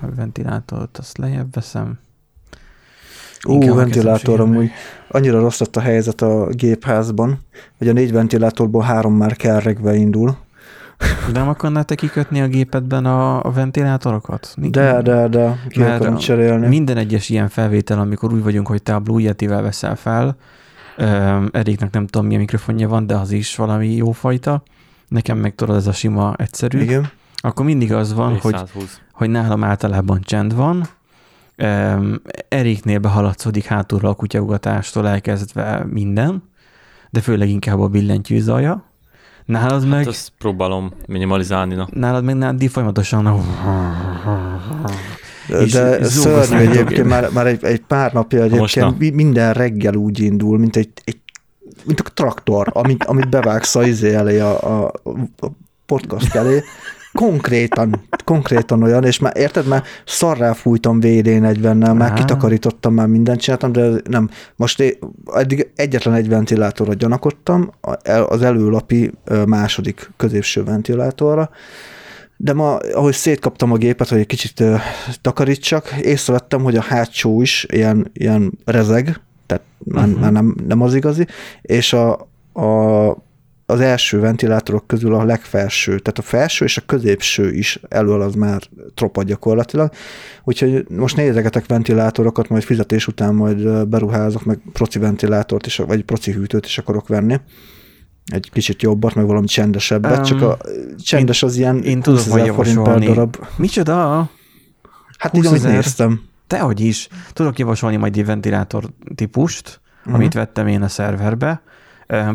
a ventilátort, azt lejjebb veszem. Inkább ventilátor amúgy annyira rossz lett a helyzet a gépházban, hogy a négy ventilátorból három már kerregve indul. De nem akarnál te kikötni a gépedben a, a ventilátorokat? Mi- De, de, de, ki Mert akarom cserélni. Minden egyes ilyen felvétel, amikor úgy vagyunk, hogy te a Blue Yeti-vel veszel fel, um, Eriknek nem tudom milyen mikrofonja van, de az is valami jó fajta, nekem meg tudod, ez a sima egyszerű, Igen. Akkor mindig az van, hogy, 120. hogy nálam általában csend van, Eriknél behaladszódik hátulra a kutyaugatástól elkezdve minden, de főleg inkább a billentyű zaja. Nálad meg, Hát azt próbálom minimalizálni, na. nálad meg nádi folyamatosan De, de szörnyű egyébként, már, már egy, egy pár napja egyébként minden reggel úgy indul, mint egy, egy mint a traktor, amit, amit bevágsz a izé elé, a, a, a podcast elé, konkrétan, konkrétan olyan, és már érted, már szarrá fújtam VD40-nel, már Á. kitakarítottam, már mindent csináltam, de nem. Most eddig egyetlen egy ventilátorra gyanakodtam, az előlapi második középső ventilátorra, de ma, ahogy szétkaptam a gépet, hogy egy kicsit ö, takarítsak, észrevettem, hogy a hátsó is ilyen, ilyen rezeg, tehát már, uh-huh. már nem, nem az igazi, és a, a, az első ventilátorok közül a legfelső, tehát a felső és a középső is elől az már tropa gyakorlatilag. Úgyhogy most nézegetek ventilátorokat, majd fizetés után majd beruházok, meg proci ventilátort is, vagy proci hűtőt is akarok venni. Egy kicsit jobbat, meg valami csendesebbet, Öm, csak a csendes az ilyen én tudok 20 majd ezer forint per darab. Micsoda? Hát 20 így, amit néztem. Tehogy is. Tudok javasolni majd egy ventilátor típust, uh-huh. amit vettem én a szerverbe.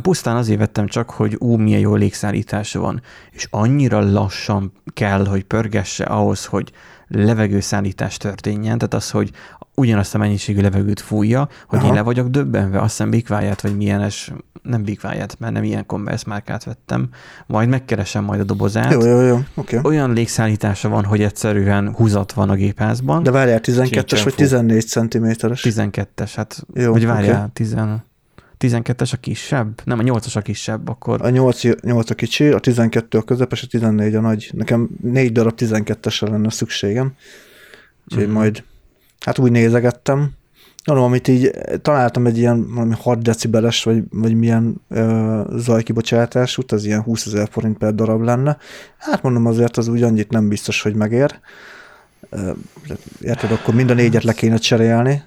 Pusztán azért vettem csak, hogy ú, milyen jó légszállítása van. És annyira lassan kell, hogy pörgesse ahhoz, hogy levegőszállítás történjen, tehát az, hogy ugyanazt a mennyiségű levegőt fújja, hogy Aha. én le vagyok döbbenve, azt hiszem Quiet, vagy milyenes, nem Quiet, mert nem ilyen Converse márkát vettem, majd megkeresem majd a dobozát. Jó, jó, jó, oké. Olyan légszállítása van, hogy egyszerűen húzat van a gépházban. De várjál, 12-es Sincsen vagy fú. 14 centiméteres? 12-es, hát, Jó, vagy várjál, okay. 10, 12-es a kisebb? Nem, a 8-as a kisebb, akkor A 8, 8 a kicsi, a 12 a közepes, a 14 a nagy. Nekem négy darab 12-esre lenne szükségem. Úgyhogy Mhm. majd, hát úgy nézegettem. Mondom, amit így találtam egy ilyen valami 6 decibeles, vagy, vagy milyen ö, zajkibocsátásút, az ilyen 20 ezer forint per darab lenne. Hát mondom, azért az úgy annyit nem biztos, hogy megér. Érted, akkor mind a négyet le kéne cserélni.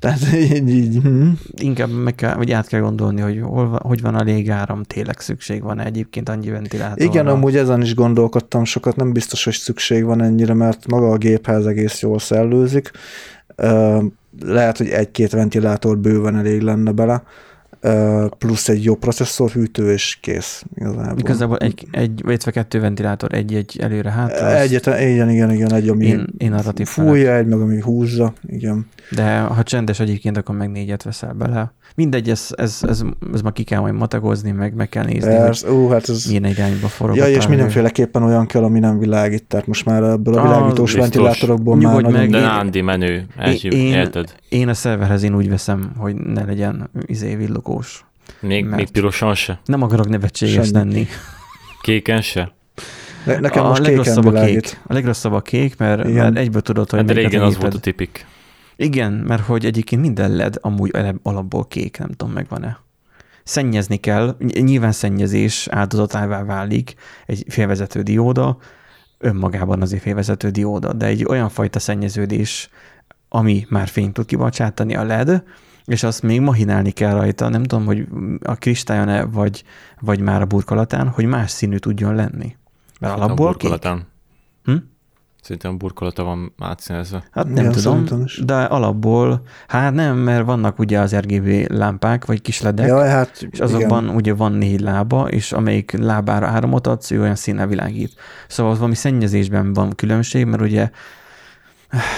Tehát így, így hm. inkább meg kell, vagy át kell gondolni, hogy hol, van- hogy van a légáram, tényleg szükség van egyébként annyi ventilátorra. Igen, amúgy ezen is gondolkodtam sokat, nem biztos, hogy szükség van ennyire, mert maga a gépház egész jól szellőzik. Lehet, hogy egy-két ventilátor bőven elég lenne bele, plusz egy jó processzorhűtő, és kész igazából. Igazából egy, egy illetve kettő ventilátor, egy-egy előre hátra. az- Egyetlen, igen, igen, igen, egy, ami Én, én fújja, egy meg, ami húzza, igen. De ha csendes egyébként, akkor meg négyet veszel bele. Mindegy, ez, ez, ez, ez ma ki kell majd matagozni, meg meg kell nézni, hogy Persze, ó, hát ez... milyen irányba forog. Ja, és mindenféleképpen olyan kell, ami nem világít, tehát most már ebből a Az világítós biztos. ventilátorokból már Nyugodj nagyon... meg, De Én- Nándi menő, elhív, én- érted? Én a szerverhez én úgy veszem, hogy ne legyen izé villogós. Még, még pirosan se? Nem akarok nevetséges Semmi. lenni. Kéken se? Ne- Nekem a most legrosszabb a kék. A legrosszabb a kék, mert, Igen. mert egyből tudod, hogy Hát régen az volt a tipik. Igen, mert hogy egyébként minden LED amúgy alapból kék, nem tudom, megvan-e. Szennyezni kell, ny- nyilván szennyezés áldozatává válik egy félvezető dióda, önmagában azért félvezető dióda, de egy olyan fajta szennyeződés, ami már fényt tud kibocsátani a LED, és azt még mahinálni kell rajta, nem tudom, hogy a kristályon-e, vagy, vagy már a burkolatán, hogy más színű tudjon lenni. Mert A alapból kék. burkolatán. Hm? Szerintem a burkolata van átszínezve. Hát nem Igen, tudom, de alapból, hát nem, mert vannak ugye az RGB lámpák, vagy kis ledek, Ja, hát és azokban igen. ugye van négy lába, és amelyik lábára áramot adsz, ő olyan színnel világít. Szóval valami szennyezésben van különbség, mert ugye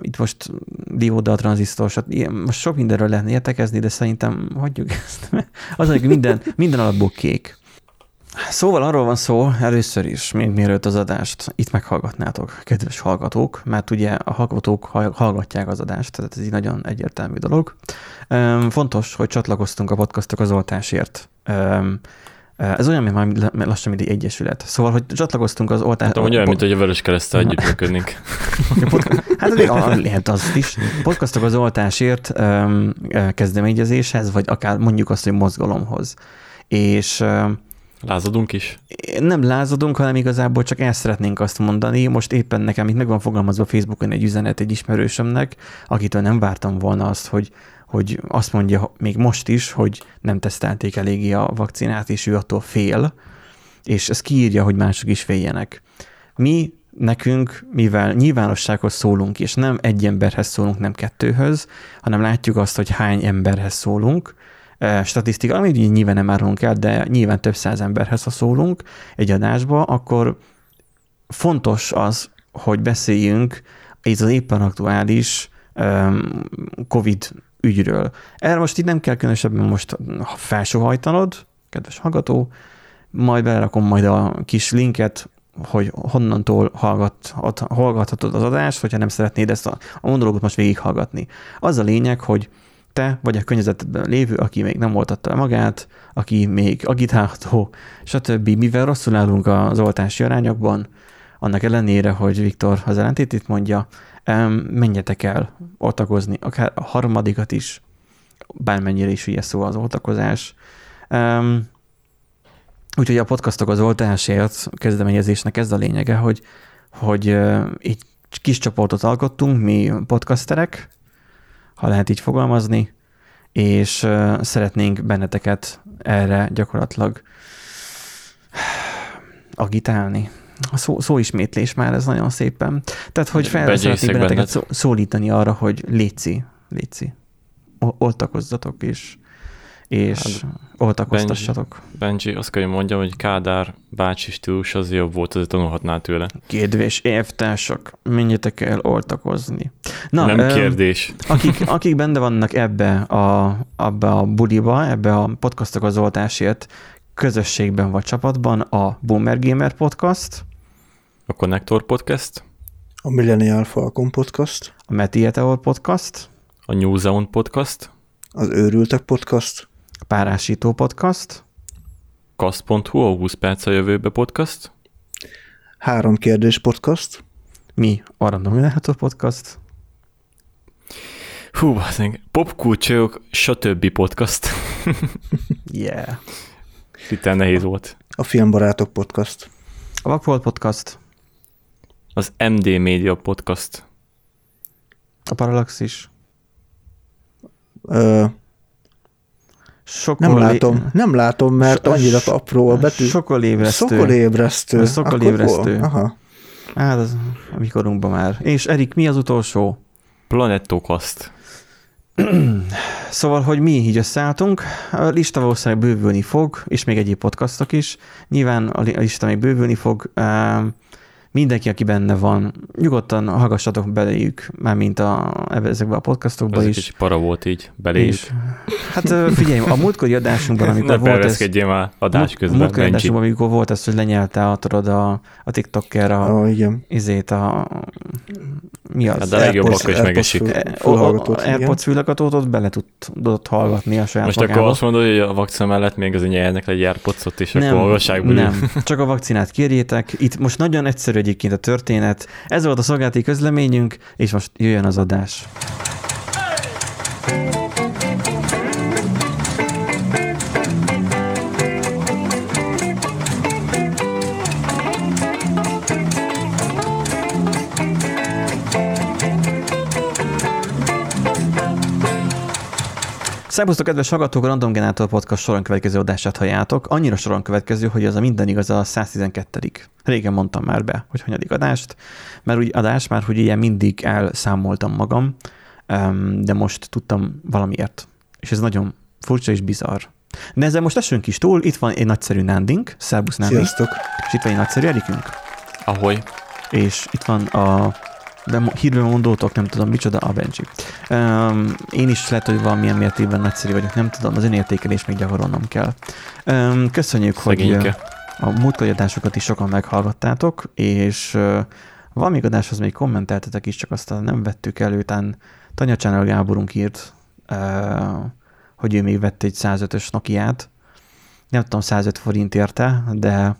itt most dióda, tranzisztor, stb. ilyen- most sok mindenről lehetne értekezni, de szerintem hagyjuk ezt. Az, hogy minden, minden alapból kék. Szóval arról van szó először is, még mielőtt az adást itt meghallgatnátok, kedves hallgatók, mert ugye a hallgatók hall- hallgatják az adást, tehát ez egy nagyon egyértelmű dolog. Fontos, hogy csatlakoztunk a podcastok az oltásért Ez olyan, mint már lassan, mint egy egyesület. Szóval, hogy csatlakoztunk az oltás... Hát, olyan, mint hogy a Vörös Keresztel együttműködnénk. hát lehet az is. Podcastok az oltásért kezdeményezéshez, vagy akár mondjuk azt, hogy mozgalomhoz. És Lázadunk is? Nem lázadunk, hanem igazából csak el szeretnénk azt mondani. Most éppen nekem itt meg van fogalmazva Facebookon egy üzenet egy ismerősömnek, akitől nem vártam volna azt, hogy, hogy azt mondja még most is, hogy nem tesztelték eléggé a vakcinát, és ő attól fél, és ez kiírja, hogy mások is féljenek. Mi nekünk, mivel nyilvánossághoz szólunk, és nem egy emberhez szólunk, nem kettőhöz, hanem látjuk azt, hogy hány emberhez szólunk, statisztika, amit nyilván nem árulunk el, de nyilván több száz emberhez, ha szólunk egy adásba, akkor fontos az, hogy beszéljünk ez az éppen aktuális COVID ügyről. Erre most itt nem kell különösebben most felsóhajtanod, kedves hallgató, majd belerakom majd a kis linket, hogy honnantól hallgat, hallgathatod az adást, hogyha nem szeretnéd ezt a, a monológot most végighallgatni. Az a lényeg, hogy te vagy a környezetedben lévő, aki még nem oltatta magát, aki még agitálható, stb. Mivel rosszul állunk az oltási arányokban, annak ellenére, hogy Viktor az ellentétét mondja, menjetek el oltakozni, akár a harmadikat is, bármennyire is ugye szó az oltakozás. Úgyhogy a podcastok az oltásért kezdeményezésnek ez a lényege, hogy, hogy egy kis csoportot alkottunk, mi podcasterek, ha lehet így fogalmazni, és szeretnénk benneteket erre gyakorlatilag agitálni. A szó, szóismétlés már ez nagyon szépen. Tehát, hogy fel szeretnék benneteket szó, szólítani arra, hogy léci, léci, oltakozzatok és, és hát, oltakoztassatok. Benji, azt kell, hogy mondjam, hogy Kádár bácsi stílus az jobb volt, azért tanulhatnál tőle. Kedves évtársak, menjetek el oltakozni. Na, Nem kérdés. Akik, akik benne vannak ebbe a, abba a buliba, ebbe a podcastok az oltásért közösségben vagy csapatban a Boomer Gamer Podcast, a Connector Podcast, a Millennial Falcon Podcast, a Meteor Podcast, a New Zone Podcast, az Őrültek Podcast, Párásító Podcast, Kast.hu, a 20 perc a jövőbe podcast, Három kérdés podcast, mi a Random Podcast, Hú, popkulcsok, stb. podcast. yeah. Itt nehéz volt. A Filmbarátok podcast. A Vakfolt podcast. Az MD Media podcast. A Parallaxis. Ö, Sokolé... Nem látom, nem látom, mert so, annyira apró a betű. Sokolébresztő. Sokolébresztő. Sokolébresztő. Aha. Hát az a mikorunkban már. És Erik, mi az utolsó? Planettokast. szóval, hogy mi így összeálltunk, a lista valószínűleg bővülni fog, és még egyéb podcastok is. Nyilván a lista még bővülni fog mindenki, aki benne van, nyugodtan hallgassatok beléjük, már mint a, ezekbe a podcastokba Ez is. Ez para volt így beléjük. És, hát figyelj, a múltkori adásunkban, amikor ne volt ez... már adás közben. A múltkori adásunkban, amikor volt ez, hogy lenyelte a, tudod, a, a TikToker a, oh, igen. izét, a, mi az? Hát de a legjobbak is megesik. AirPods fülhallgatót ott bele tudott hallgatni a saját Most magába. akkor azt mondod, hogy a vakcina mellett még az nyernek egy AirPods-ot, és nem, akkor Nem, csak a vakcinát kérjétek. Itt most nagyon egyszerű egyébként a történet. Ez volt a szolgálati közleményünk, és most jöjjön az adás. Szerbusztok, kedves hallgatók, a Random Generator Podcast soron következő adását halljátok. Annyira soron következő, hogy az a minden igaz a 112 Régen mondtam már be, hogy hanyadik adást, mert úgy adás, már hogy ilyen mindig elszámoltam magam, de most tudtam valamiért. És ez nagyon furcsa és bizarr. De ezzel most esünk is túl, itt van egy nagyszerű Nandink, szerbusz Nandink. Sziasztok. És itt van egy nagyszerű Erikünk. Ahogy. És itt van a de hírben mondótok, nem tudom micsoda, a Benji. Um, én is lehet, hogy valamilyen mértékben nagyszerű vagyok, nem tudom, az önértékelés még gyakorolnom kell. Um, köszönjük, Szegényke. hogy a múltkori adásokat is sokan meghallgattátok, és uh, valami adáshoz még kommenteltetek is, csak aztán nem vettük elő, után Tanya Channel Gáborunk írt, uh, hogy ő még vett egy 105-ös Nokia-t, nem tudom, 105 forint érte, de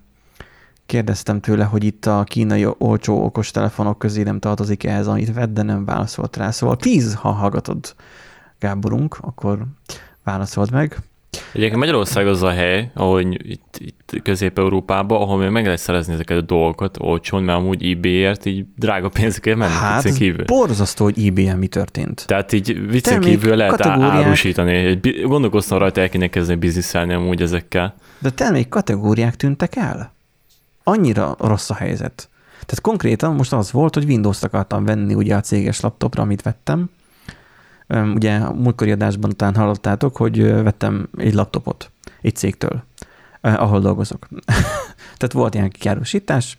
kérdeztem tőle, hogy itt a kínai olcsó okos telefonok közé nem tartozik ehhez, amit vett, de nem válaszolt rá. Szóval 10, ha hallgatod Gáborunk, akkor válaszolt meg. Egyébként Magyarország az a hely, ahol itt, itt Közép-Európában, ahol még meg lehet szerezni ezeket a dolgokat olcsón, mert amúgy eBay-ért így drága pénzekért mennek Hát, viccen kívül. borzasztó, hogy ebay mi történt. Tehát így viccen Termék kívül lehet kategóriák. árusítani. Gondolkoztam rajta, el kéne kezdeni bizniszelni amúgy ezekkel. De termék kategóriák tűntek el. Annyira rossz a helyzet. Tehát konkrétan most az volt, hogy Windows-t akartam venni ugye a céges laptopra, amit vettem. Ugye a múltkori adásban után hallottátok, hogy vettem egy laptopot egy cégtől, ahol dolgozok. Tehát volt ilyen károsítás,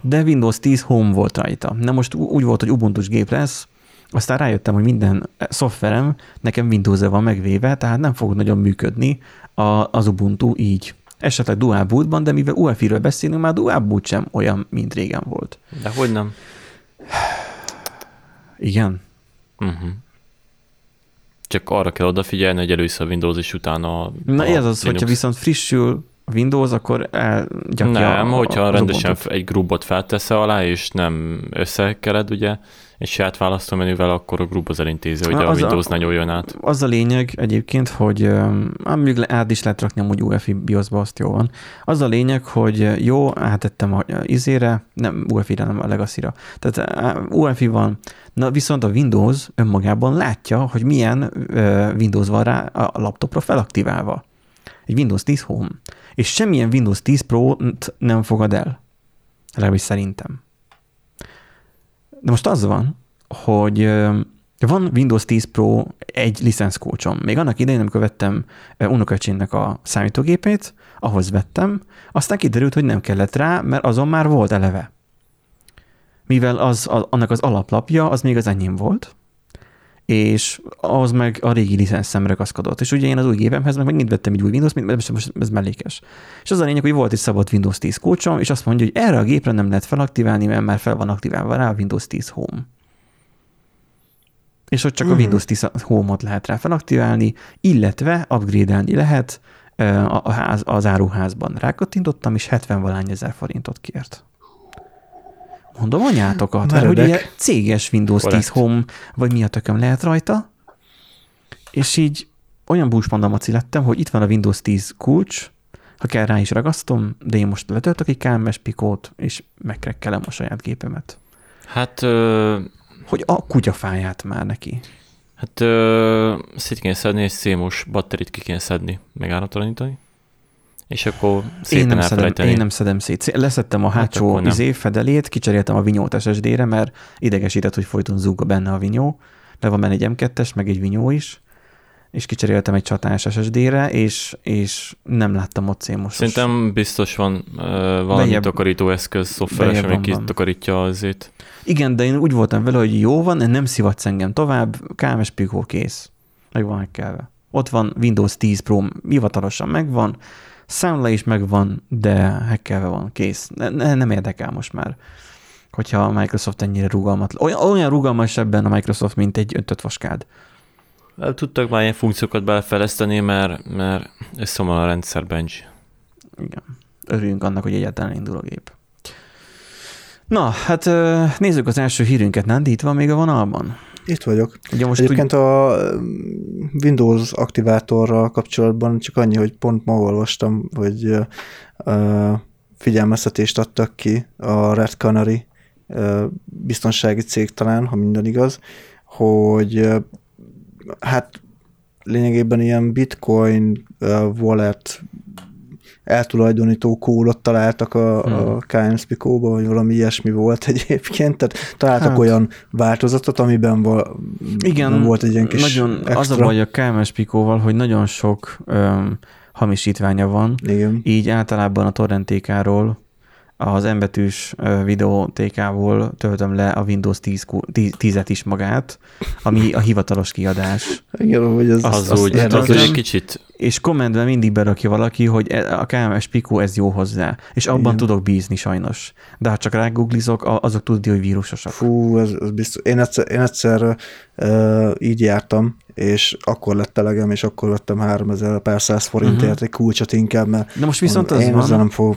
de Windows 10 Home volt rajta. Na most úgy volt, hogy ubuntu gép lesz, aztán rájöttem, hogy minden szoftverem nekem windows van megvéve, tehát nem fog nagyon működni az Ubuntu így. Esetleg dual bootban, de mivel UEFI-ről beszélünk, már dual boot sem olyan, mint régen volt. De hogy nem? Igen. Uh-huh. Csak arra kell odafigyelni, hogy először a Windows és utána a Na a ez az, hogyha Linux. viszont frissül a Windows, akkor elgyakja Nem, a, hogyha az rendesen Ubuntu-t. egy grubot felteszel alá, és nem összekered, ugye, egy saját választómenüvel, akkor a grub az elintézi, hogy a az a- Windows ne nyúljon át. Az a lényeg egyébként, hogy még le- át is lehet rakni amúgy UEFI BIOS-ba, azt jó van. Az a lényeg, hogy jó, átettem a izére, nem UEFI-re, nem a Legacy-ra. Tehát UEFI van, na viszont a Windows önmagában látja, hogy milyen Windows van rá a laptopra felaktiválva. Egy Windows 10 Home. És semmilyen Windows 10 Pro-t nem fogad el. Legalábbis szerintem. De most az van, hogy van Windows 10 Pro egy licenszkócsom. Még annak idején, amikor vettem ö, unokaöcsémnek a számítógépét, ahhoz vettem, aztán kiderült, hogy nem kellett rá, mert azon már volt eleve. Mivel az, annak az alaplapja, az még az enyém volt, és az meg a régi licenszem ragaszkodott. És ugye én az új gépemhez meg megint vettem egy új Windows, mint most, most ez mellékes. És az a lényeg, hogy volt egy szabad Windows 10 kócsom, és azt mondja, hogy erre a gépre nem lehet felaktiválni, mert már fel van aktiválva rá a Windows 10 Home. És hogy csak a Mhm. Windows 10 Home-ot lehet rá felaktiválni, illetve upgrade-elni lehet a, a ház, az áruházban. Rákattintottam, és 70 valány ezer forintot kért. Mondom anyátokat, mert hogy Meredek. ugye céges Windows 10 Korrekt. Home, vagy mi a tököm lehet rajta, és így olyan búspandamaci lettem, hogy itt van a Windows 10 kulcs, ha kell rá is ragasztom, de én most letöltök egy KMS pikót, és megkrekkelem a saját gépemet. Hát, ö, Hogy a kutyafáját már neki. hát ö, szét kéne szedni, és szémos batterit ki kéne szedni, megáramtalanítani, és akkor Én szépen nem, szedem, én nem szedem szét. Szé- Leszettem a hátsó akkor nem. izé fedelét, kicseréltem a vinyót SSD-re, mert idegesített, hogy folyton zúg benne a vinyó. De van benne egy M2-es, meg egy vinyó is, és kicseréltem egy csatás SSD-re, és, és nem láttam ott szémosos. Szerintem biztos van ö, valami Bejebb- takarító eszköz, szoftveres, ami kitakarítja azért. Igen, de én úgy voltam vele, hogy jó van, nem szivatsz engem tovább, KMS Pico kész. Meg van megkelve. Ott van Windows 10 Pro, hivatalosan megvan, számla is megvan, de hackelve van, kész. Ne, ne, nem érdekel most már, hogyha a Microsoft ennyire rugalmatlan. Olyan, olyan rugalmas ebben a Microsoft, mint egy öntött vaskád. El Tudtak már ilyen funkciókat belefejleszteni, mert, mert összeomol a rendszer bench. Igen. Örüljünk annak, hogy egyáltalán indul a gép. Na, hát nézzük az első hírünket. Nandi, itt van még a vonalban? Itt vagyok. Ugye most Egyébként a Windows aktivátorral kapcsolatban csak annyi, hogy pont ma olvastam, hogy ö, figyelmeztetést adtak ki a Red Canary ö, biztonsági cég talán, ha minden igaz, hogy ö, hát lényegében ilyen bitcoin wallet eltulajdonító kódot találtak a, Hmm. a KMSPICO-ba, vagy valami ilyesmi volt egyébként, tehát találtak Hát. olyan változatot, amiben val, Igen, volt egy ilyen kis nagyon, extra. az a baj a KMS Pikóval, hogy nagyon sok öm, hamisítványa van, Igen. így általában a torrentékáról az embetűs videótékából töltöm le a Windows 10, 10-et is magát, ami a hivatalos kiadás. Igen, hogy ez Az, az úgy, az úgy egy kicsit, És kommentben mindig berakja valaki, hogy e- a KMS Pico ez jó hozzá. És abban Igen. tudok bízni sajnos. De ha csak rágooglizok, azok tudja, hogy vírusosak. Fú, ez, ez biztos. Én egyszer, én egyszer uh, így jártam, és akkor lett elegem, és akkor vettem 3000 per 100 forintért uh-huh. egy kulcsot inkább, mert De most viszont az én ezzel van, nem fog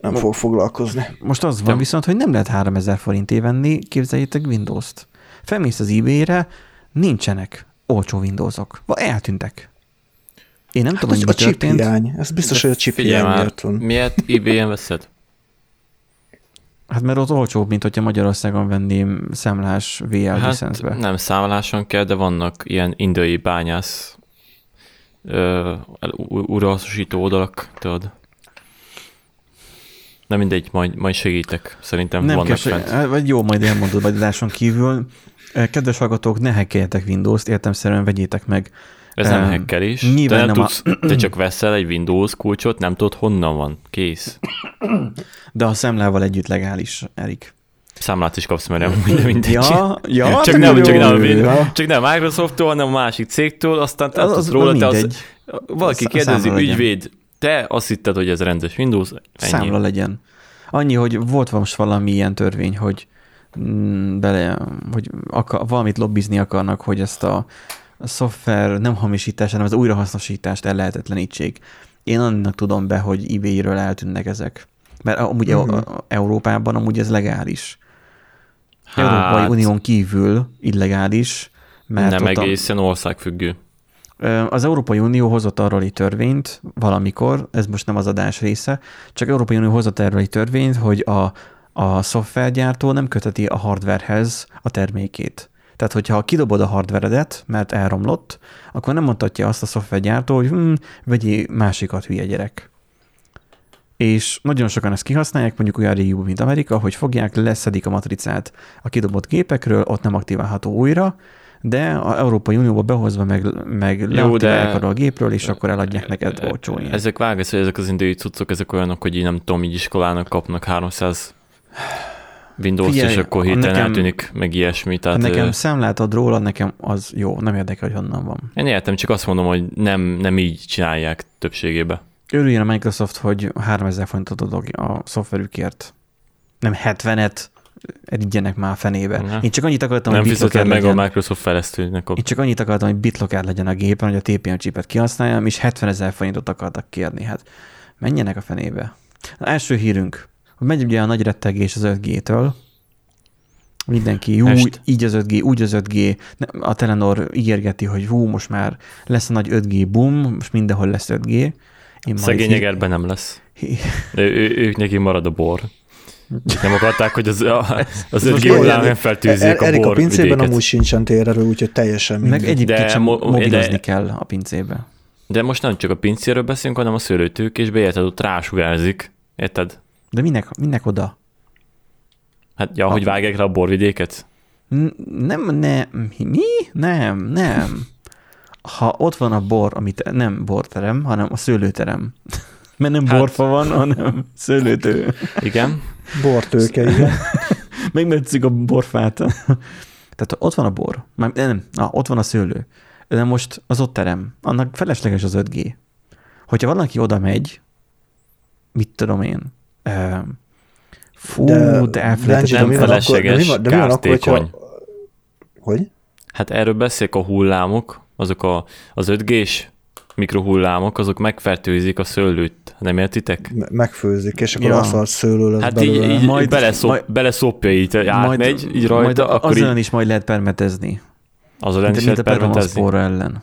nem fog foglalkozni. most az van Te- viszont, hogy nem lehet 3000 forintért venni, képzeljétek Windows-t. Felmész az eBay-re, nincsenek olcsó Windowsok. Vagy eltűntek. Én nem Hát tudom, hogy a chip hiány. Ez biztos, hogy a chip hiány miatt van. miért eBay-en veszed? Hát mert ott olcsóbb, mint hogyha Magyarországon venném szemlás VL hát, licenszbe. nem számláson kell, de vannak ilyen indiai bányász ö, u- újrahasznosító oldalak, tudod. Nem mindegy, majd, majd segítek. Szerintem Nem vannak kell, fent. se- vagy jó, majd elmondod majd adáson kívül. Eh, Kedves hallgatók, ne hackeljetek Windows-t, értemszerűen vegyétek meg. Ez nem Em, hackelés. nyilván Te, nem nem a- tudsz, te csak veszel egy Windows kulcsot, nem tudod honnan van. Kész. De a szemlával együtt legális, Erik. Számlát is kapsz, mert nem mindegy. Ja, ja, csak, nem, jó. csak, nem, Ja. csak nem Microsofttól, hanem a másik cégtől, aztán te Az- az, róla, te az, valaki Szá- kérdezi, ügyvéd, te azt hitted, hogy ez rendes Windows, ennyi. Számla legyen. Annyi, hogy volt most valami ilyen törvény, hogy mm, bele, hogy akar, valamit lobbizni akarnak, hogy ezt a, a szoftver nem hamisítás, hanem az újrahasznosítást el lehetetlenítsék. Én annak tudom be, hogy eBay-ről eltűnnek ezek. Mert amúgy uh-huh. Európában amúgy ez legális. Hát, Európai Unión kívül illegális, mert nem ott a- egészen országfüggő. Az Európai Unió hozott arról egy törvényt valamikor, ez most nem az adás része, csak Európai Unió hozott erről egy törvényt, hogy a, a szoftvergyártó nem köteti a hardwarehez a termékét. Tehát, hogyha kidobod a hardveredet, mert elromlott, akkor nem mondhatja azt a szoftvergyártó, hogy hm, vegyél másikat, hülye gyerek. És nagyon sokan ezt kihasználják, mondjuk olyan régióban, mint Amerika, hogy fogják, leszedik a matricát a kidobott gépekről, ott nem aktiválható újra, de a Európai Unióba behozva meg, meg leaktiválják de- a gépről, és akkor eladják neked olcsó ilyen. Ezek vágasz, hogy ezek az indiai cuccok, ezek olyanok, hogy így nem tudom, így iskolának kapnak 300 Windows-t, Figyelj, és akkor hirtelen nekem- eltűnik, meg ilyesmi. Tehát nekem ö, számlát ad róla, nekem az jó, nem érdekel, hogy honnan van. én értem, csak azt mondom, hogy nem, nem így csinálják többségében. Örüljön a Microsoft, hogy 3000 forintot adok a szoftverükért. Nem 70-et, erigyenek már a fenébe. Ne. Én csak annyit akartam, nem hogy BitLocker meg legyen. a Microsoft fejlesztőnek Én csak annyit akartam, hogy BitLocker legyen a gépen, hogy a TPM chipet kihasználjam, és 70 ezer forintot akartak kérni. Hát menjenek a fenébe. Az első hírünk, hogy megy ugye a nagy rettegés az 5G-től, Mindenki, úgy, Est. így az 5G, úgy az 5G. Ne- A Telenor ígérgeti, hogy hú, most már lesz a nagy 5G boom, most mindenhol lesz 5G. Én Szegény hí- Egerben nem lesz. Ő, ő, ők neki marad a bor. Nem akarták, hogy az, a, az most 5G jó, hullám Erik- nem feltűzzék a Erik, a bor pincében vidéket. amúgy sincsen térerő, úgyhogy teljesen Meg egyébként sem mo- mobilozni de- kell a pincébe. De most nem csak a pincéről beszélünk, hanem a szőlőtőkésbe, érted, ott rásugárzik. Érted? De minek, minek oda? Hát, ja, hogy vágják rá a borvidéket? N- Nem, nem, mi? Nem, nem. Ha ott van a bor, amit nem borterem, hanem a szőlőterem. Mert nem Hát- borfa van, hanem szőlőtő. Igen. Bortőke, igen. Megmetszik a borfát. Tehát ott van a bor, már nem, na, ott van a szőlő. De most az ott terem. Annak felesleges az 5G. Hogyha valaki oda megy, mit tudom én, fú, de, de elfelejtettem. Nem mi van akkor- de mi felesleges, van- de mi van akkor, hogyha... Hogy? Hát erről beszélek a hullámok, azok a, az 5G-s mikrohullámok, azok megfertőzik a szőlőt. Nem értitek? Me- Megfőzik, és akkor Ja. aszalt szőlő lesz Hát belőle. így, így Majd- majd, beleszop, majd- beleszopja így, átmegy, így rajta, majd akkor az így, is majd lehet permetezni. az Mint, is mint a lehet permetezni. permatoszpóra ellen.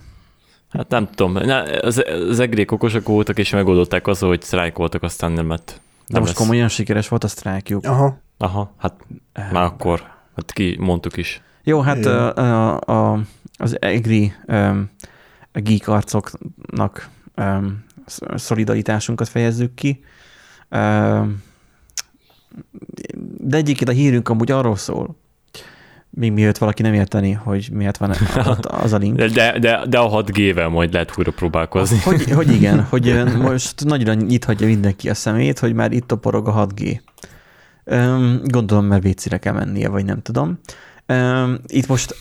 Hát nem tudom, Na, az, az egrék okosak voltak, és megoldották azzal, hogy sztrájkoltak, aztán nem lett. De Nem most lesz. komolyan sikeres volt a sztrájkjuk. Aha. Aha, hát már akkor, hát ki mondtuk is. Jó, hát a, a, a, az EGRI um, geek arcoknak um, szolidaritásunkat fejezzük ki. De egyébként a hírünk amúgy arról szól, még miért valaki nem érteni, hogy miért van az a link. De, de, de a 6G-vel majd lehet újra próbálkozni. Hogy, hogy igen, hogy most nagyra nyithatja mindenki a szemét, hogy már itt toporog a 6G. Öm, Gondolom, mert vécére kell mennie, vagy nem tudom. Itt most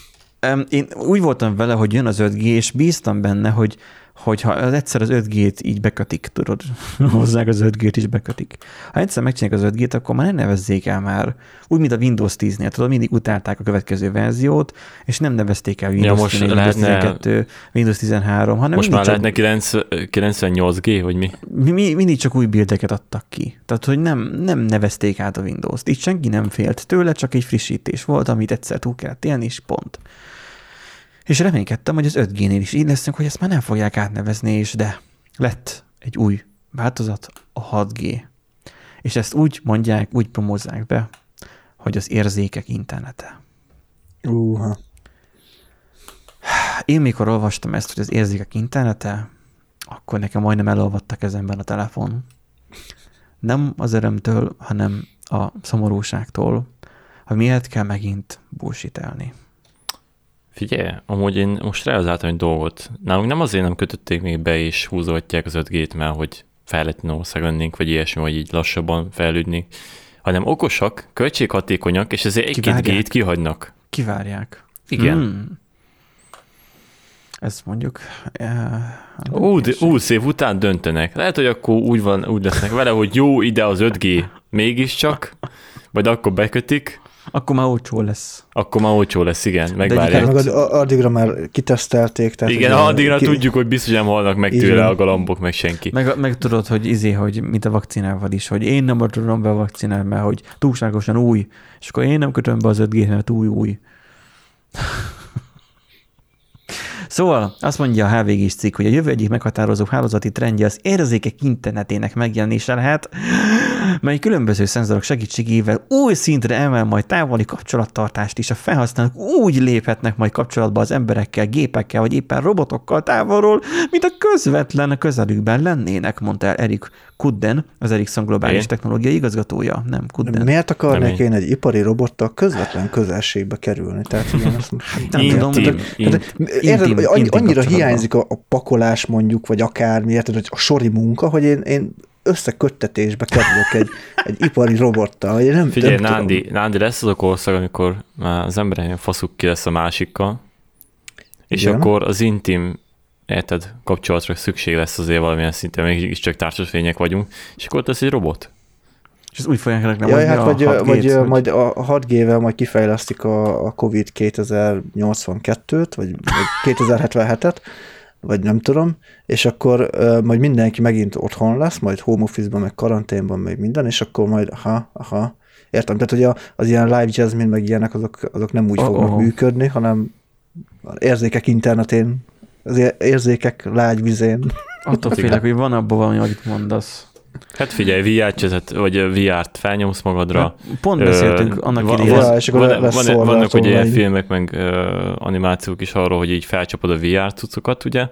én úgy voltam vele, hogy jön az 5G, és bíztam benne, hogy hogyha az egyszer az 5G-t így bekötik, tudod, hozzák az 5G-t is bekötik. Ha egyszer megcsinálják az 5G-t, akkor már ne nevezzék el már, úgy, mint a Windows 10-nél, tudod, mindig utálták a következő verziót, és nem nevezték el Windows Ja, most 10, Windows lehetne- 12, Windows 13, hanem Most már csak- lehetne 90 98G, vagy mi? mi, mi, mindig csak új bildeket adtak ki. Tehát, hogy nem, nem nevezték át a Windows-t. Itt senki nem félt tőle, csak egy frissítés volt, amit egyszer túl kellett élni, és pont. És reménykedtem, hogy az 5G-nél is így leszünk, hogy ezt már nem fogják átnevezni, és de lett egy új változat, a 6G. És ezt úgy mondják, úgy promózzák be, hogy az érzékek internete. Uha. Én mikor olvastam ezt, hogy az érzékek internete, akkor nekem majdnem elolvadt a kezemben a telefon. Nem az örömtől, hanem a szomorúságtól, hogy miért kell megint bullshitelni. Figyelj, amúgy én most realizáltam egy dolgot. Nálunk nem azért nem kötötték még be és húzogatják az 5G-t, mert hogy fejletlen ország lennénk, vagy ilyesmi, vagy így lassabban fejlődni, hanem okosak, költséghatékonyak, és ezért egy-két. G-t kihagynak. Kivárják. Igen. Hmm. Ezt mondjuk... eh, Ú, de 20 év után döntenek. Lehet, hogy akkor úgy, van, úgy lesznek vele, hogy jó, ide az 5G mégiscsak, vagy akkor bekötik, Akkor már olcsó lesz. akkor már olcsó lesz, igen, megvárják. meg ad- addigra már kitesztelték. Tehát Igen, ugye addigra ki- tudjuk, hogy biztos nem halnak meg Igen. tőle a galambok, meg senki. Meg, meg tudod, hogy izé, hogy mint a vakcinával is, hogy én nem tudom be a vakcinát, mert hogy túlságosan új, és akkor én nem kötöm be az 5G, mert új új. Szóval azt mondja a HVG-s cikk, hogy a jövő egyik meghatározó hálózati trendje az érzékek internetének megjelenése lehet, mely különböző szenzorok segítségével új szintre emel majd távoli kapcsolattartást is. A felhasználók úgy léphetnek majd kapcsolatba az emberekkel, gépekkel, vagy éppen robotokkal távolról, mint a közvetlen közelükben lennének, mondta el Erik Kudden, az Ericsson globális Én? technológiai igazgatója. Nem, Kudden. Miért akarnék én egy ipari robottal közvetlen közelségbe kerülni? Tehát igen, azt Nem Intim, tudom, intim, Tehát, érted, intim- hogy annyi, intim annyira hiányzik a, a pakolás mondjuk, vagy akármi, érted, hogy a sori munka, hogy én, én összeköttetésbe kerülök egy, egy ipari robottal. Vagy én nem, Figyelj, nem tudom. Nándi, Nándi lesz az a korszak, amikor már az emberek faszuk ki lesz a másikkal, és Igen. akkor az intim érted, kapcsolatra szükség lesz azért valamilyen szinten, mégiscsak társasfények vagyunk, és akkor ott lesz egy robot. És ezt úgy fogják reklámozni Jaj, hát a vagy, 6G-t, vagy hogy- majd a 6G-vel majd kifejlesztik a, a COVID 2082-t, vagy, vagy 2077-et, vagy nem tudom, és akkor uh, majd mindenki megint otthon lesz, majd home office-ban, meg karanténban, meg minden, és akkor majd, aha, aha, értem, tehát hogy a, az ilyen live jazzmin, meg ilyenek, azok, azok nem úgy Oh, fognak oh. működni, hanem az érzékek internetén, az ér- érzékek lágy vizén. Attól félek, hogy van abban valami, amit mondasz. Hát figyelj, VR csezet, vagy VR-t felnyomsz magadra. Pont Ö, beszéltünk annak van- idején. Ja, és akkor van, lesz van, vannak ugye ilyen filmek, meg ö, animációk is arról, hogy így felcsapod a VR cuccokat, ugye,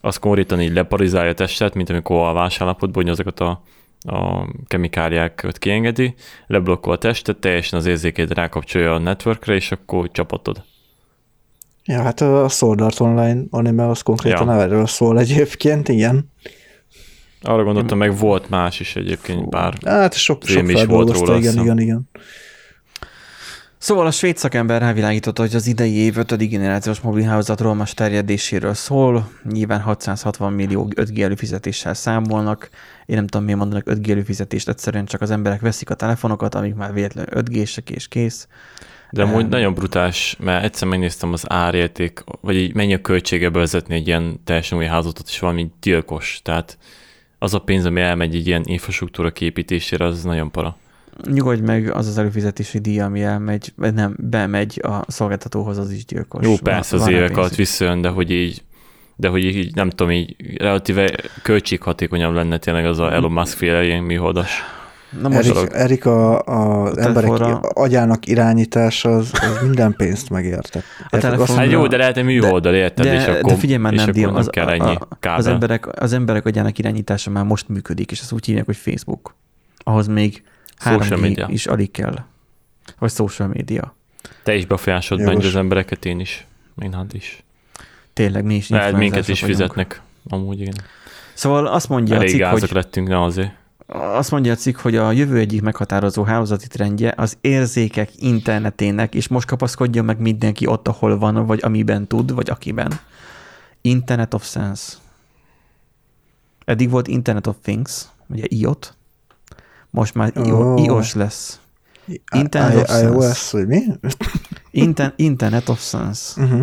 az konkrétan így leparizálja a testet, mint amikor a válsállapotban, hogy azokat a, a kemikáliákat kiengedi, leblokkol a testet, teljesen az érzékét rákapcsolja a networkre, és akkor csapatod. Ja, hát a Sword Art Online anime az konkrétan Ja. erről szól egyébként, igen. Arra gondoltam, meg volt más is egyébként pár. Hát sok, sok is volt róla, igen, igen, igen. Szóval a svéd szakember rávilágította, hogy az idei év 5. generációs mobilhálózatról más terjedéséről szól. Nyilván 660 millió 5G előfizetéssel számolnak. Én nem tudom, miért mondanak 5G előfizetést, egyszerűen csak az emberek veszik a telefonokat, amik már véletlenül 5G-sek és kész. De amúgy Em. nagyon brutás, mert egyszer megnéztem az árérték, vagy így mennyi a költsége bevezetni egy ilyen teljesen új házatot, és valami gyilkos. Tehát az a pénz, ami elmegy egy ilyen infrastruktúra képítésére, az nagyon para. Nyugodj meg, az az előfizetési díj, ami elmegy, nem, bemegy a szolgáltatóhoz, az is gyilkos. Jó, persze az van rá évek alatt visszajön, de hogy így, de hogy így nem tudom, így relatíve költséghatékonyabb lenne tényleg az a Elon Musk féle ilyen műholdas. Na most Erik, Erik a, a, az emberek telefonra- agyának irányítása az, az minden pénzt megértett. Érted? telefon- Azt- Hát jó, de lehet egy műholdal, érted? de, és akkor, de figyelj már, nem, Dion, nem az, kell a, ennyi a, kábel. az, emberek, az emberek agyának irányítása már most működik, és ezt úgy hívják, hogy Facebook. Ahhoz még Social 3G media. is alig kell. Vagy social media. Te is befolyásolod Jogos. benne az embereket, én is. Én hát is. Tényleg mi is Lehet minket is vagyunk. fizetnek. Amúgy igen. Szóval azt mondja a Elég cikk, gázak hogy lettünk, ne azért. Azt mondja a cikk, hogy a jövő egyik meghatározó hálózati trendje az érzékek internetének, és most kapaszkodjon meg mindenki ott, ahol van, vagy amiben tud, vagy akiben. Internet of Sense. Eddig volt Internet of Things, ugye IOT, most már Ó. iOS lesz. Internet I- of Sense. iOS, vagy mi? Inter, Internet of Sense. Uh-huh.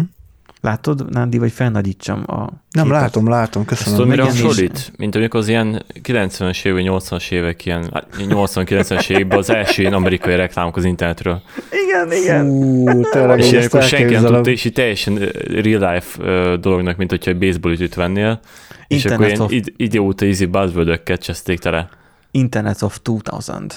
Látod, Nándi, vagy felnagyítsam a Nem, képet? látom, látom, Ezt köszönöm. mire megjelenés- hasonlít? Mint amikor az ilyen 90-es évek, 80-as évek, ilyen hát 80-90-es években az első ilyen amerikai reklámok az internetről. Igen, igen. Fú, tényleg, És ezt ilyenkor senki nem tudta, és így teljesen real life dolognak, mint hogyha egy baseball ütőt vennél, és Internet akkor ilyen of- id- idióta easy buzzword-öket cseszték tele. Internet of 2000.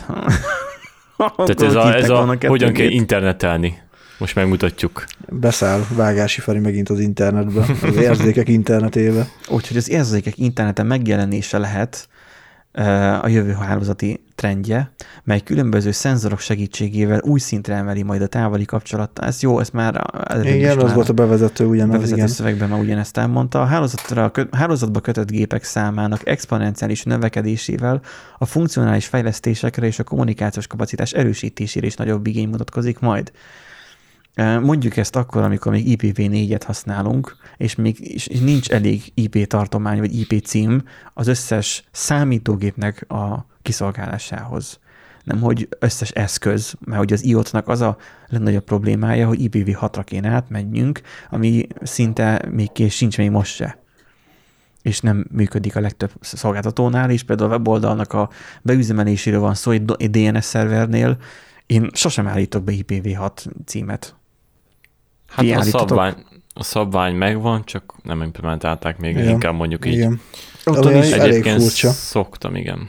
Tehát ez a, ez a hogyan kell internetelni. Most megmutatjuk. Beszáll Vágási Feri megint az internetbe, az érzékek internetébe. Úgyhogy az érzékek interneten megjelenése lehet eh, a jövő hálózati trendje, mely különböző szenzorok segítségével új szintre emeli majd a távoli kapcsolat. Ez jó, ez már Igen, az már volt a bevezető ugyanaz, bevezető igen. szövegben már ugyanezt elmondta. A hálózatra, hálózatba kötött gépek számának exponenciális növekedésével a funkcionális fejlesztésekre és a kommunikációs kapacitás erősítésére is nagyobb igény mutatkozik majd. Mondjuk ezt akkor, amikor még IPv4-et használunk, és még és nincs elég IP tartomány vagy IP cím az összes számítógépnek a kiszolgálásához. Nem, hogy összes eszköz, mert hogy az IOT-nak az a legnagyobb problémája, hogy IPv6-ra kéne átmenjünk, ami szinte még kész sincs még most se és nem működik a legtöbb szolgáltatónál, és például a weboldalnak a beüzemeléséről van szó egy DNS szervernél, én sosem állítok be IPv6 címet. Hát Ti a szabvány, a szabvány megvan, csak nem implementálták még, Igen. inkább mondjuk így. Igen. Otthon Olyan is, elég Egyébként furcsa. szoktam, igen.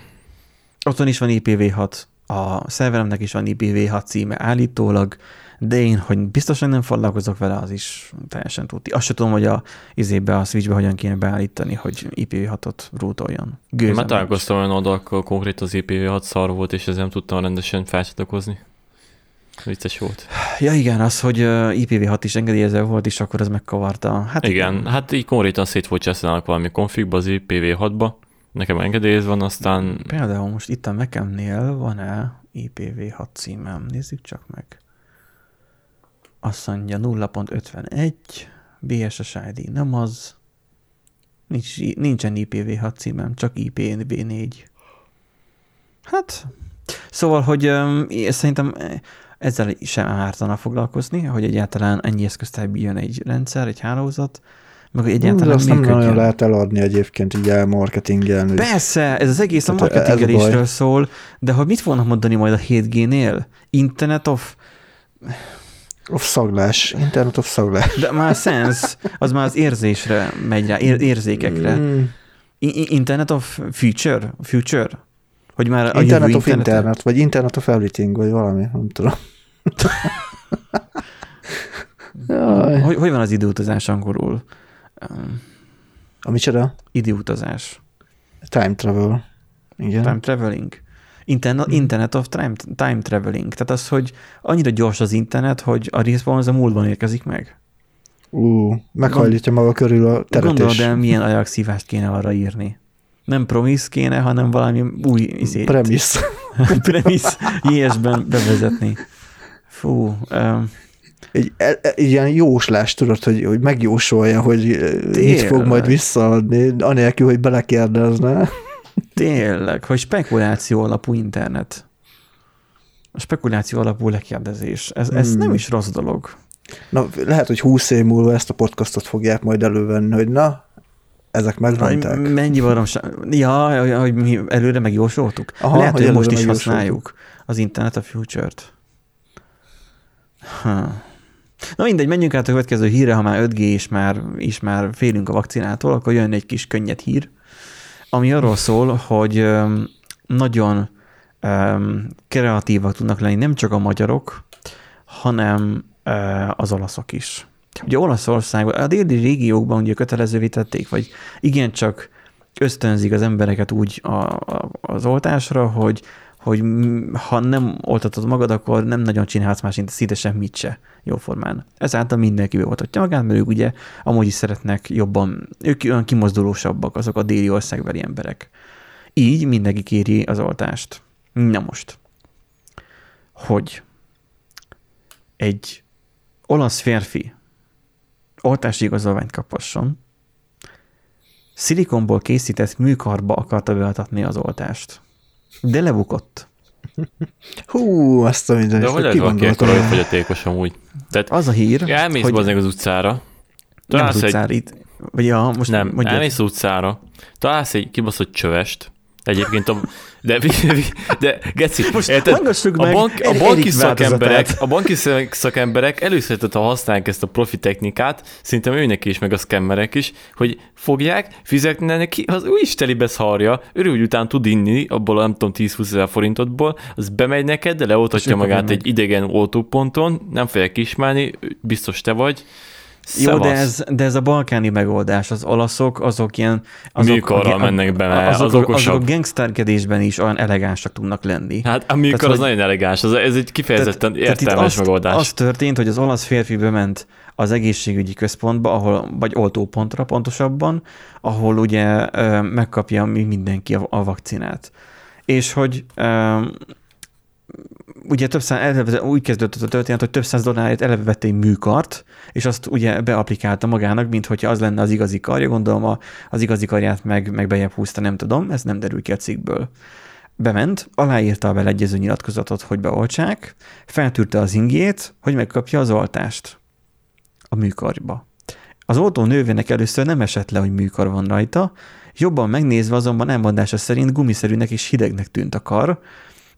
otthon is van IPv6, a szerveremnek is van IPv6 címe állítólag, de én, hogy biztosan nem foglalkozok vele, az is teljesen tudti. Azt sem tudom, hogy a izébe, a switchbe hogyan kéne beállítani, hogy IPv6-ot rootoljon. Én Gőzem már találkoztam olyan oldalakkal, konkrét az IPv6 szar volt, és ezzel nem tudtam rendesen felcsatlakozni. Vicces volt. Ja igen, az, hogy ö, IPv6 is engedélyezve volt, és akkor ez megkavarta. Hát Igen, hát így konkrétan szét volt csesztelnek valami konfigba az IPv6-ba. Nekem engedélyez van, aztán Például most itt a Mac-emnél van-e IPv6 címem? Nézzük csak meg. Azt mondja 0.51, BSS ID nem az, Nincs, nincsen IPv6 címem, csak IPv4. Hát, szóval, hogy um, szerintem ezzel sem ártana foglalkozni, hogy egyáltalán ennyi eszköztájban jön egy rendszer, egy hálózat, meg hogy De egyáltalán azt nem nagyon működjön. lehet eladni egyébként így elmarketingelni. Persze, ez az egész a Tehát a marketingelésről szól, de hogy mit fognak mondani majd a 7G-nél? Internet of... Of szaglás. Internet of szaglás. De már sense, az már az érzésre megy rá, ér- érzékekre. Mm. Internet of future? Future? Hogy már a Internet of internete? internet, vagy Internet of everything, vagy valami, nem tudom. Hogy, hogy van az időutazás angolul? A micsoda? időutazás. Time travel. Igen. Time traveling. Internet, internet of time, time traveling. Tehát az, hogy annyira gyors az internet, hogy a respawn az a múltban érkezik meg. Ú, meghajlítja maga körül a teret Gondolod el, milyen ajakszívást kéne arra írni. Nem promisz kéne, hanem valami új izét, premissz. premise JS-ben bevezetni. Fú, um, Egy, e- e- egy ilyen jóslás, tudod, hogy, hogy megjósolja, hogy eh, mit fog Tényleg. majd visszaadni, anélkül, hogy belekérdezne. tényleg, hogy spekuláció alapú internet. A spekuláció alapú lekérdezés. Ez, ez Hmm. nem is rossz dolog. Na, lehet, hogy húsz év múlva ezt a podcastot fogják majd elővenni, hogy na, ezek megmondták. Mennyi baromság. Ja, hogy mi előre megjósoltuk. Aha, Lehet, hogy hogy, most is használjuk az Internet a Future-t. Ha. Na mindegy, menjünk át a következő hírre, ha már 5G és már, és már félünk a vakcinától, akkor jön egy kis könnyed hír, ami arról szól, hogy nagyon kreatívak tudnak lenni nem csak a magyarok, hanem az olaszok is. Ugye Olaszországban, a déli régiókban ugye kötelezővé tették, vagy igencsak ösztönzik az embereket úgy a, a, az oltásra, hogy hogy ha nem oltatod magad, akkor nem nagyon csinálhatsz más, mint szinte semmit se jóformán. Ezáltal mindenki beoltatja magát, mert ők ugye amúgy is szeretnek jobban, ők olyan kimozdulósabbak, azok a déli országbeli emberek. Így mindenki kéri az oltást. Na most, hogy egy olasz férfi oltási igazolványt kaphasson, szilikonból készített műkarba akarta beadni az oltást. De lebukott. Hú, azt a minden. De hogy lehet valaki ekkora hogy fogyatékos amúgy? Tehát Az a hír, elmész hogy hogy... az utcára, nem találsz az egy, utcára itt, vagy ja, most nem, mondjad. elmész az utcára, találsz egy kibaszott csövest, Egyébként a, de, de Geci, Most érted? a, meg bank, a banki szakemberek, a banki szakemberek először, ha használják ezt a profi technikát, szerintem őnek is, meg a szkemmerek is, hogy fogják, fizetnek neki, az ő is telibe szarja, örül, után tud inni, abból a nem tudom 10-20 ezer forintodból, az bemegy neked, de leoltatja magát kapja egy idegen oltóponton, nem fogják kismálni, biztos te vagy. Jó, de Szevasz. ez, de ez a balkáni megoldás. Az olaszok, azok ilyen... Azok, Műkarral mennek be, mert azok, az azok okosabb. a gangsterkedésben is olyan elegánsak tudnak lenni. Hát a Tehát, az hogy- nagyon elegáns, az, ez egy kifejezetten Tehát értelmes azt, megoldás. Az történt, hogy az olasz férfi bement az egészségügyi központba, ahol, vagy oltópontra pontosabban, ahol ugye ö, megkapja mi- mindenki a, a vakcinát. És hogy ö, ugye több száz, eleve, úgy kezdődött a történet, hogy több száz dollárért eleve vett egy műkart, és azt ugye beaplikálta magának, mint hogyha az lenne az igazi karja, gondolom a, az igazi karját meg, meg bejebb húzta, nem tudom, ez nem derül ki a cikkből. Bement, aláírta a beleegyező nyilatkozatot, hogy beoltsák, feltűrte az ingét, hogy megkapja az oltást a műkarba. Az oltó nővének először nem esett le, hogy műkar van rajta, jobban megnézve azonban elmondása szerint gumiszerűnek és hidegnek tűnt a kar,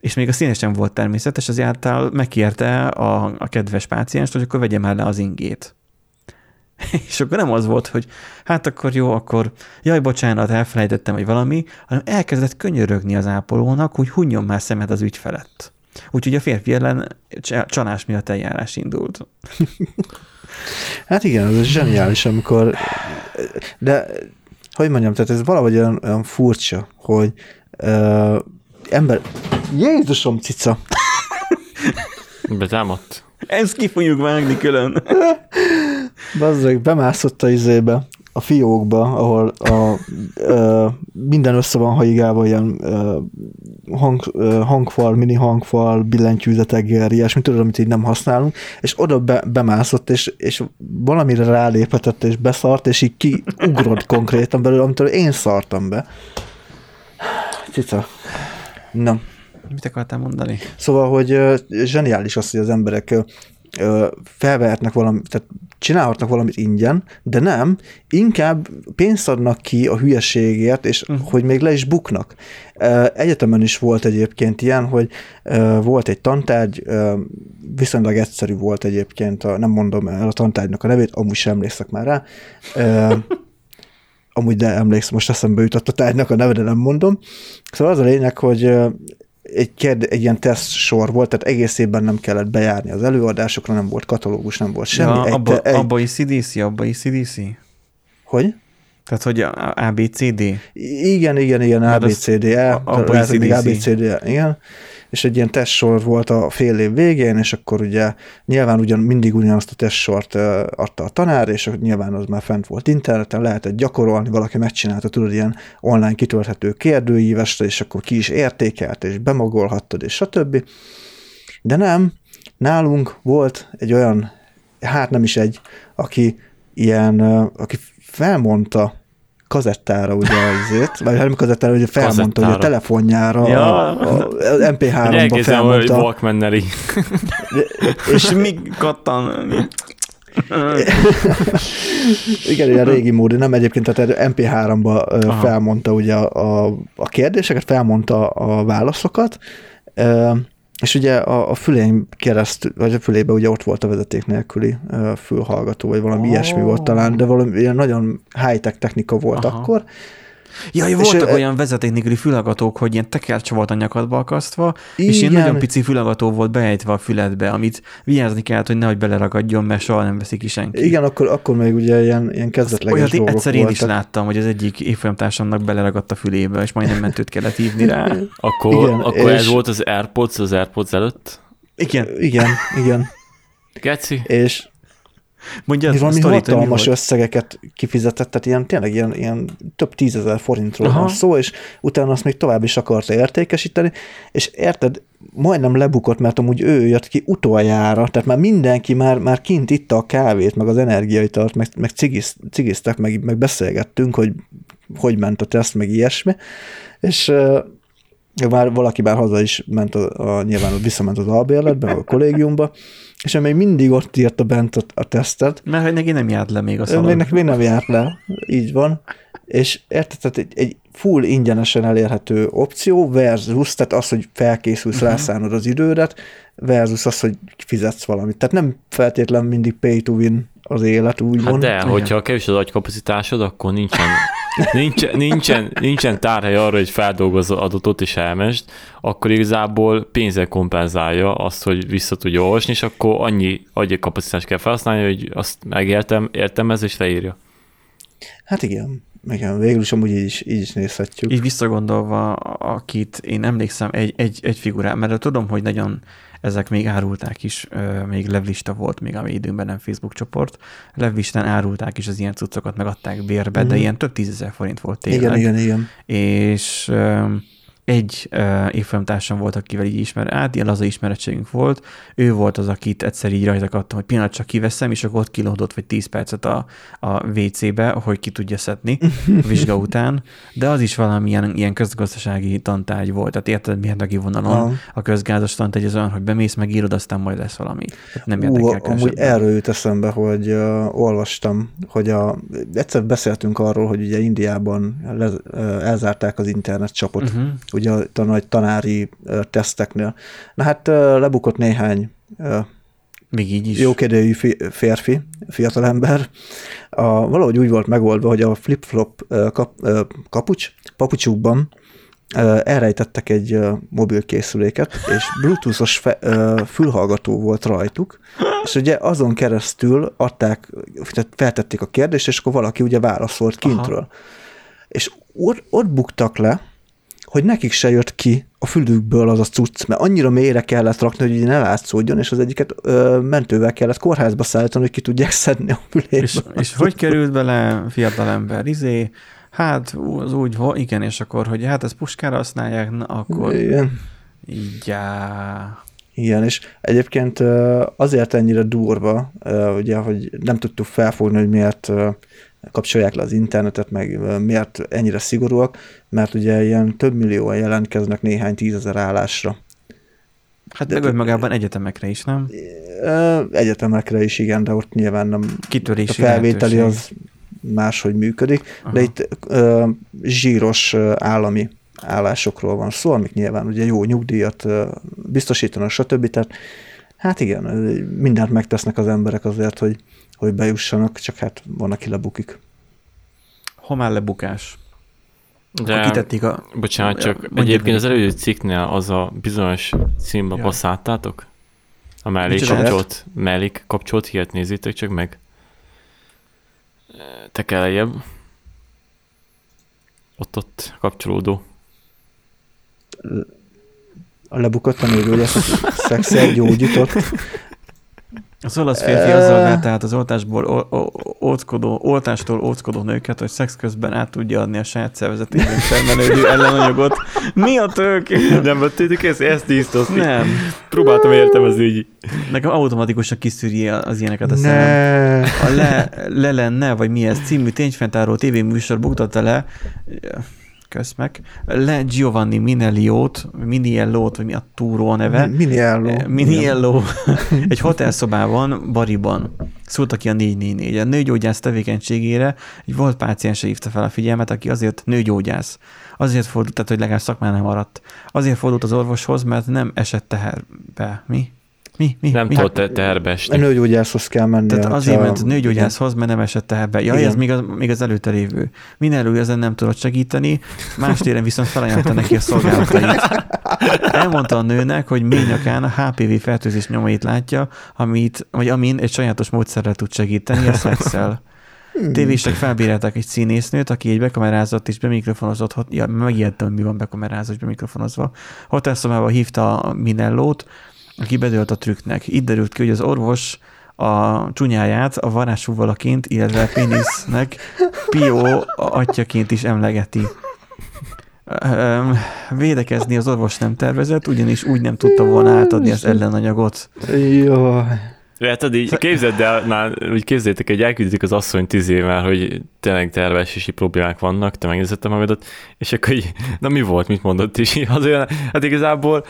és még a színe sem volt természetes, az által megkérte a, a kedves pácienst, hogy akkor vegye már le az ingét. És akkor nem az volt, hogy hát akkor jó, akkor jaj, bocsánat, elfelejtettem, vagy valami, hanem elkezdett könyörögni az ápolónak, hogy hunjon már szemet az ügy felett. Úgyhogy a férfi ellen csa- csalás miatt eljárás indult. Hát igen, ez zseniális, amikor, de hogy mondjam, tehát ez valahogy olyan, olyan furcsa, hogy ember, Jézusom cica, Betámadt. Ezt ki fogjuk vágni külön. bazzeg, bemászott a izébe, a fiókba, ahol a, ö, minden össze van haigálva, ilyen ö, hang, ö, hangfal, mini hangfal, billentyűzeteggel, ilyesmi, tudod, amit így nem használunk, és oda be, bemászott, és, és valamire ráléphetett, és beszart, és így kiugrott konkrétan belőle, amitől én szartam be. Cica. Na. Mit akartál mondani? Szóval, hogy zseniális az, hogy az emberek felvehetnek valamit, tehát csinálhatnak valamit ingyen, de nem, inkább pénzt adnak ki a hülyeségért, és uh-huh. hogy még le is buknak. Egyetemen is volt egyébként ilyen, hogy volt egy tantárgy, viszonylag egyszerű volt egyébként, a, nem mondom el a tantárgynak a nevét, amúgy sem emlékszek már rá, amúgy de emlékszem, most eszembe jutott a tárgynak a neve, de nem mondom. Szóval az a lényeg, hogy egy, kérd, egy ilyen teszt sor volt, tehát egész évben nem kellett bejárni az előadásokra, nem volt katalógus, nem volt semmi. Ja, egy, abba, egy, abba is CDC, abba is CDC. Hogy? Tehát, hogy ABCD. Igen, igen, igen, Mert az- ABCDE, a- abba lehet, még. ABCDE, igen. És egy ilyen testsor volt a fél év végén, és akkor ugye nyilván ugyan, mindig ugyanazt a testsort adta a tanár, és nyilván az már fent volt interneten, lehetett gyakorolni, valaki megcsinálta, tudod, ilyen online kitölthető kérdőívesre, és akkor ki is értékelt, és bemagolhattad, és stb. De nem, nálunk volt egy olyan, hát nem is egy, aki ilyen, aki felmondta kazettára ugye azért, vagy nem kazettára, ugye felmondta, hogy a telefonjára, Ja. a, a, az Hogy MP3-ba elkezdem, hogy felmondta, walkman. És mi kattan? igen, ilyen régi módi, nem egyébként, tehát MP3-ba ö, Aha. felmondta ugye a, a, a kérdéseket, felmondta a válaszokat, és ugye a, a fülén keresztül, vagy a fülébe ugye ott volt a vezeték nélküli ö, fülhallgató, vagy valami Ó. ilyesmi volt talán, de valami ilyen nagyon high-tech technika volt Aha. akkor, Jaj, És voltak ő- olyan vezeték nélküli fülhallgatók, hogy ilyen tekercs volt a nyakadba akasztva, és ilyen Igen. nagyon pici fülhallgató volt beejtve a füledbe, amit vigyázni kellett, hogy nehogy beleragadjon, mert soha nem veszik ki senki. Igen, akkor, akkor még ugye ilyen, ilyen kezdetleges Olyat dolgok egyszer én is voltak. láttam, hogy az egyik évfolyamtársamnak beleragadt a fülébe, és majdnem mentőt kellett hívni rá. Akkor, Igen, akkor ez és- volt az Airpods az Airpods előtt? Igen, Igen, igen. Geci? És mondja valami sztorit, hogy mi hatalmas összegeket kifizetett, tehát ilyen, tényleg ilyen, ilyen több tízezer forintról Aha. van szó, és utána azt még tovább is akarta értékesíteni, és érted, majdnem lebukott, mert amúgy ő jött ki utoljára, tehát már mindenki már, már kint itta a kávét, meg az energiaitalt, meg, meg cigiz, cigiztek, meg, meg beszélgettünk, hogy hogy ment a teszt, meg ilyesmi, és már valaki már haza is ment, a, a, nyilván visszament az albérletbe, a kollégiumba, és ő még mindig ott írta bent a, a tesztet, Mert hogy neki nem járt le még a Ő szalon. még, neki még nem járt le, így van, és érted, tehát egy, egy full ingyenesen elérhető opció versus, tehát az, hogy felkészülsz, uh-huh. rászánod az idődet, versus az, hogy fizetsz valamit. Tehát nem feltétlen mindig pay to win az élet, úgymond. Hát de, hogyha kevés az agykapacitásod, akkor nincsen, nincsen, nincsen, nincsen tárhely arra, hogy feldolgozz adatot és elmesd, akkor igazából pénzzel kompenzálja azt, hogy vissza tudja olvasni, és akkor annyi agykapacitást kell felhasználni, hogy azt megértem, értelmez és leírja. Hát igen, igen, végül is amúgy így is, így is nézhetjük. Így visszagondolva, akit én emlékszem egy, egy, egy figurán, mert tudom, hogy nagyon ezek még árulták is, még levlista volt még a mi időnkben, nem Facebook csoport. Levlistán árulták is az ilyen cuccokat, meg adták bérbe, de Mhm. ilyen több tízezer forint volt tényleg. Igen, igen, igen. és egy uh, évfolyamtársam volt, akivel így ismer, át, ilyen laza ismerettségünk volt, ő volt az, akit egyszer így rajta kaptam, hogy pillanat csak kiveszem, és akkor ott kilódott vagy 10 percet a, a WC-be, hogy ki tudja szedni a vizsga után, de az is valamilyen ilyen közgazdasági tantárgy volt, tehát érted, aki vonalon Aha. a közgázas tantárgy az olyan, hogy bemész, megírod, aztán majd lesz valami. Tehát nem Ú, érdekel amúgy különösebben. erről jut eszembe, hogy uh, olvastam, hogy a, egyszer beszéltünk arról, hogy ugye Indiában le, uh, elzárták az internet csapot, uh-huh. Ugye a, nagy tanári teszteknél. Na hát lebukott néhány Még így is. jókedélyű fi, férfi, fiatalember. A, valahogy úgy volt megoldva, hogy a flip-flop kap, kapucs, papucsukban elrejtettek egy mobilkészüléket, és bluetoothos fe, fülhallgató volt rajtuk, és ugye azon keresztül adták, tehát feltették a kérdést, és akkor valaki ugye válaszolt kintről. Aha. És ott, ott buktak le, hogy nekik se jött ki a fülükből az a cucc, mert annyira mélyre kellett rakni, hogy így ne látszódjon, és az egyiket ö, mentővel kellett kórházba szállítani, hogy ki tudják szedni a füléből. És, és hogy került bele fiatalember? Izé, hát az úgy, igen, és akkor, hogy hát ezt puskára használják, na akkor Igen. já. Igen, és egyébként azért ennyire durva, ugye, hogy nem tudtuk felfogni, hogy miért kapcsolják le az internetet, meg miért ennyire szigorúak, mert ugye ilyen több millióan jelentkeznek néhány tízezer állásra. Hát De- meg önmagában egyetemekre is, nem? Egyetemekre is igen, de ott nyilván nem a Kitörési felvételi lehetőség. az máshogy működik, Aha. de itt ö, zsíros állami állásokról van szó, amik nyilván ugye jó nyugdíjat biztosítanak, stb. Tehát hát igen, mindent megtesznek az emberek azért, hogy, hogy bejussanak, csak hát van, aki lebukik. Homál lebukás. De, Akkor kitették a... bocsánat, csak Mondjad egyébként az előző cikknél az a bizonyos címba Ja. passzáltátok? A mellék Micsoda? kapcsolt, mellék kapcsolt hírt nézzétek csak meg. Te kell lejjebb. Ott-ott kapcsolódó. A lebukott a nő, ugye szexel gyógyított. Az olasz férfi azzal vette át az oltásból óckodó, oltástól óckodó nőket, hogy szex közben át tudja adni a saját szervezetében termelődő ellenanyagot. Mi a tök? Nem vettétek ezt? Ezt íztozni. Nem. Próbáltam értelmezni így. Nekem automatikusan kiszűri az ilyeneket a szemem. A le, le lenne, vagy mi ez című tényfenntartó tévéműsor buktatta le, közmek, le Giovanni Minelliót, Miniellót, vagy mi a túró a neve, Miniello. Eh, Miniello egy hotelszobában, bariban szólta ki a 444. A nőgyógyász tevékenységére egy volt páciense hívta fel a figyelmet, aki azért nőgyógyász. Azért fordult, tehát hogy legalább szakmán nem maradt. Azért fordult az orvoshoz, mert nem esett teherbe. Mi? Mi? Mi? Nem mi? tudott te- teherbe A esni. nőgyógyászhoz kell menni. Tehát azért ment nőgyógyászhoz, mert nem esett teherbe. Ja, Igen. ez még az, még az előtte lévő. Mindenről ezen nem tudott segíteni, más téren viszont felajánlotta neki a szolgálatait. Elmondta a nőnek, hogy mély nyakán a HPV fertőzés nyomait látja, amit, vagy amin egy sajátos módszerrel tud segíteni, a szexel. Hmm. Tévések felbírálták egy színésznőt, aki egy bekamerázott és bemikrofonozott, ja, megijedtem, mi van bekamerázva és bemikrofonozva. Hotelszobába hívta a Minellót, aki bedőlt a trükknek. Itt derült ki, hogy az orvos a csúnyáját a varázsúvalaként, illetve a pénisznek Pio atyaként is emlegeti. Védekezni az orvos nem tervezett, ugyanis úgy nem tudta volna átadni az ellenanyagot. Jaj. Lehet, így képzeld el, már úgy képzeljétek, hogy elküldik az asszony tíz évvel, hogy tényleg tervesési problémák vannak, te megnézettem magadat, és akkor így, na mi volt, mit mondott is? Azért, hát igazából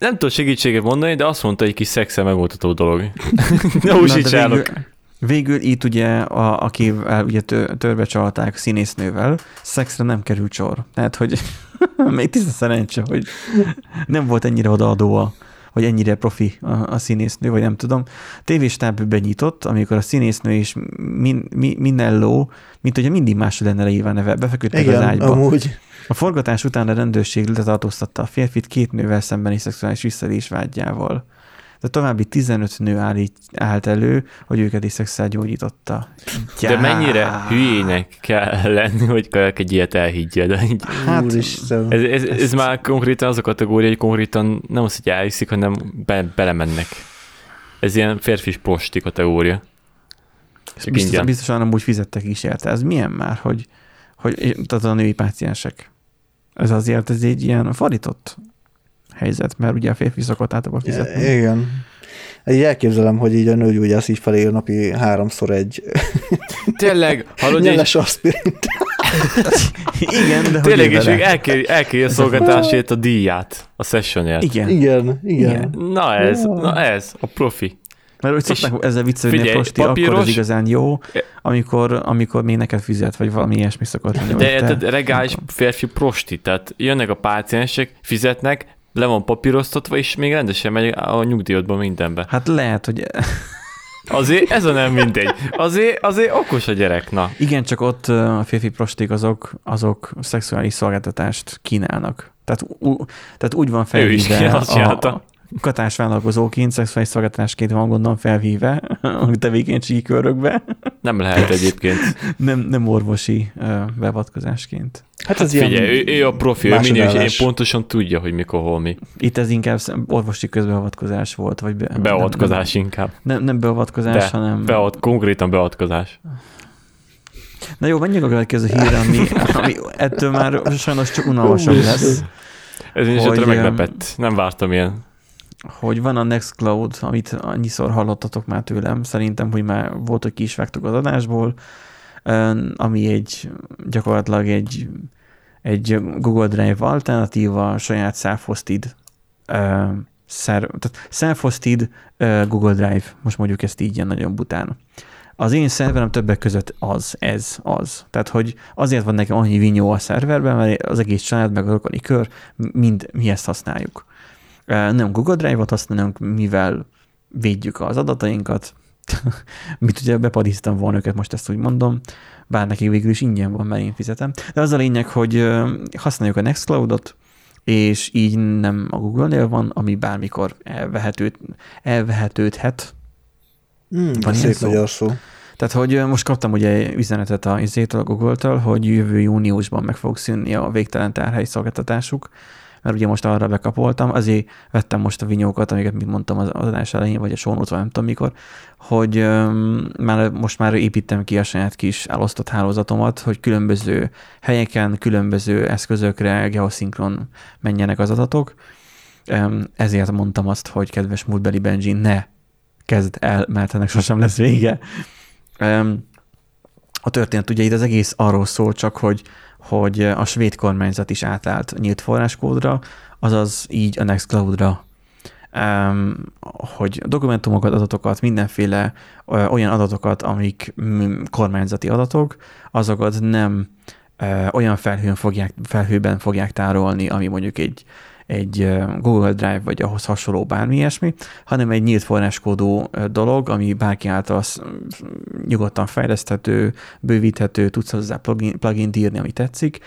nem tudod segítséget mondani, de azt mondta, hogy egy kis szexel megoldható dolog. ne úsítsálok. végül, végül itt ugye, a, akivel ugye tör, törbe csalták színésznővel, szexre nem került sor. Tehát, hogy még tiszta szerencse, hogy nem volt ennyire odaadó a vagy ennyire profi a, a színésznő, vagy nem tudom. Tévéstáb benyitott, amikor a színésznő és min, mi, Minello, mint hogyha mindig más lenne leírva neve, befeküdtek az Igen, ágyba. amúgy. A forgatás után a rendőrség letartóztatta a férfit két nővel szembeni szexuális visszaélés vágyjával. De további 15 nő állít, állt elő, hogy őket is szexuál gyógyította. De mennyire hülyének kell lenni, hogy egy ilyet elhiggye, de így, Hát, Úristen. ez, ez, ez, már konkrétan az a kategória, hogy konkrétan nem az, hogy elhiszik, hanem be, belemennek. Ez ilyen férfi posti kategória. Biztos, biztosan amúgy fizettek is érte. Ez milyen már, hogy, hogy tehát a női páciensek. Ez azért ez egy ilyen fordított helyzet, mert ugye a férfi szokott általában fizetni. Igen. Így elképzelem, hogy így a nőgyógyász így felé napi háromszor egy Tényleg, hallod, nyeles aspirint. Igen, de tényleg, és még elkéri, elkéri a szolgatásért a díját, a sessionért. Igen. Igen, igen. Igen. Na ez, na ez, a profi. Mert hogy szokták ezzel viccelni, hogy prosti, akkor papíros- az igazán jó, amikor, amikor még neked fizet, vagy valami ilyesmi szokott lenni. De érted, regális férfi prosti, tehát jönnek a páciensek, fizetnek, le van papíroztatva, és még rendesen megy a nyugdíjadban mindenbe. Hát lehet, hogy Azért ez a nem mindegy. Azért, azért okos a gyerek, na. igen, csak ott a férfi prosték azok, azok szexuális szolgáltatást kínálnak. Tehát, ú, tehát úgy van azt a, a katás vállalkozóként, szexuális szolgáltatásként van gondolom felhívve a tevékenységi körökbe, Nem lehet egyébként. nem, nem orvosi beavatkozásként. Hát ez Figyelj, ő, ő a profi, ő mindig, én pontosan tudja, hogy mikor, hol mi. Itt ez inkább orvosi közbeavatkozás volt, vagy be, Beavatkozás inkább. Nem, nem, nem beavatkozás, De, hanem... beavat, konkrétan beavatkozás. Na jó, menjünk a következő hírre, ami, ami ettől már sajnos csak unalmasabb lesz, Ez én is Hogy, ötre em, meglepett. Nem vártam ilyen. Hogy van a Nextcloud, amit annyiszor hallottatok már tőlem, szerintem, hogy már volt, hogy ki is vágtuk az adásból, ami egy gyakorlatilag egy, egy Google Drive alternatíva, saját self-hosted szer, tehát self-hosted Google Drive, most mondjuk ezt így ilyen nagyon bután. Az én szerverem többek között az, ez, az. Tehát, hogy azért van nekem annyi vinyó a szerverben, mert az egész család, meg a rokoni kör, mind mi ezt használjuk. Nem Google Drive-ot használunk, mivel védjük az adatainkat. Mit ugye bepadiztam volna őket, most ezt úgy mondom, bár nekik végül is ingyen van, mert én fizetem. De az a lényeg, hogy használjuk a Nextcloud-ot, és így nem a Google-nél van, ami bármikor elvehetőd, elvehetődhet. Mm, Van szép szó? magyar szó. Tehát, hogy most kaptam ugye üzenetet a a Google-től, hogy jövő júniusban meg fog szűnni a végtelen tárhely szolgáltatásuk, mert ugye most arra bekapoltam, azért vettem most a vinyókat, amiket, mint mondtam az adás elején, vagy a vagy nem tudom mikor, hogy öm, már, most már építem ki a saját kis elosztott hálózatomat, hogy különböző helyeken, különböző eszközökre geoszinkron menjenek az adatok. Öm, ezért mondtam azt, hogy kedves múltbeli Benji, ne kezd el, mert ennek sosem lesz vége. Öm, a történet ugye itt az egész arról szól csak, hogy, hogy a svéd kormányzat is átállt nyílt forráskódra, azaz így a Nextcloud-ra, hogy dokumentumokat, adatokat, mindenféle olyan adatokat, amik kormányzati adatok, azokat nem olyan felhőn fogják, felhőben fogják tárolni, ami mondjuk egy, egy Google Drive, vagy ahhoz hasonló bármi ilyesmi, hanem egy nyílt forráskódú dolog, ami bárki által nyugodtan fejleszthető, bővíthető, tudsz hozzá plugin, plugin írni, ami tetszik.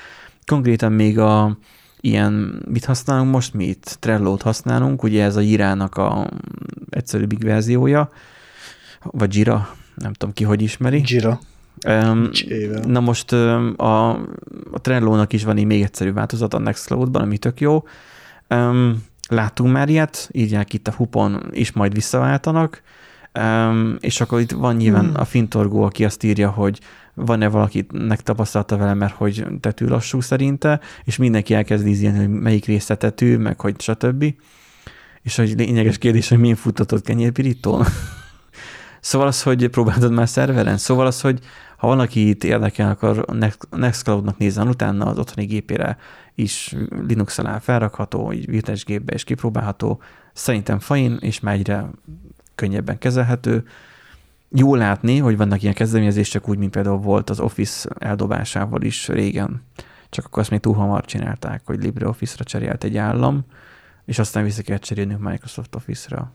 Konkrétan még a, ilyen, mit használunk most? Mi itt Trello-t használunk, ugye ez a Jirának a egyszerűbbik verziója, vagy Jira, nem tudom ki, hogy ismeri. Jira. Um, na most um, a, a Trello-nak is van egy még egyszerű változat a Nextcloud-ban, ami tök jó. Um, látunk már ilyet, írják itt a hupon, és majd visszaváltanak, um, és akkor itt van nyilván hmm. a fintorgó, aki azt írja, hogy van-e valakinek tapasztalata vele, mert hogy tetű lassú szerinte, és mindenki elkezd ízni, hogy melyik része tetű, meg hogy stb. És hogy lényeges kérdés, hogy milyen futtatott kenyérpirítón. szóval az, hogy próbáltad már szerveren, szóval az, hogy ha van, aki itt érdekel, akkor Nextcloud-nak nézzen utána az otthoni gépére is Linux alá felrakható, így virtuális gépbe is kipróbálható. Szerintem fain, és már egyre könnyebben kezelhető. Jó látni, hogy vannak ilyen kezdeményezések, úgy, mint például volt az Office eldobásával is régen. Csak akkor azt még túl hamar csinálták, hogy LibreOffice-ra cserélt egy állam, és aztán vissza kell cserélni Microsoft Office-ra.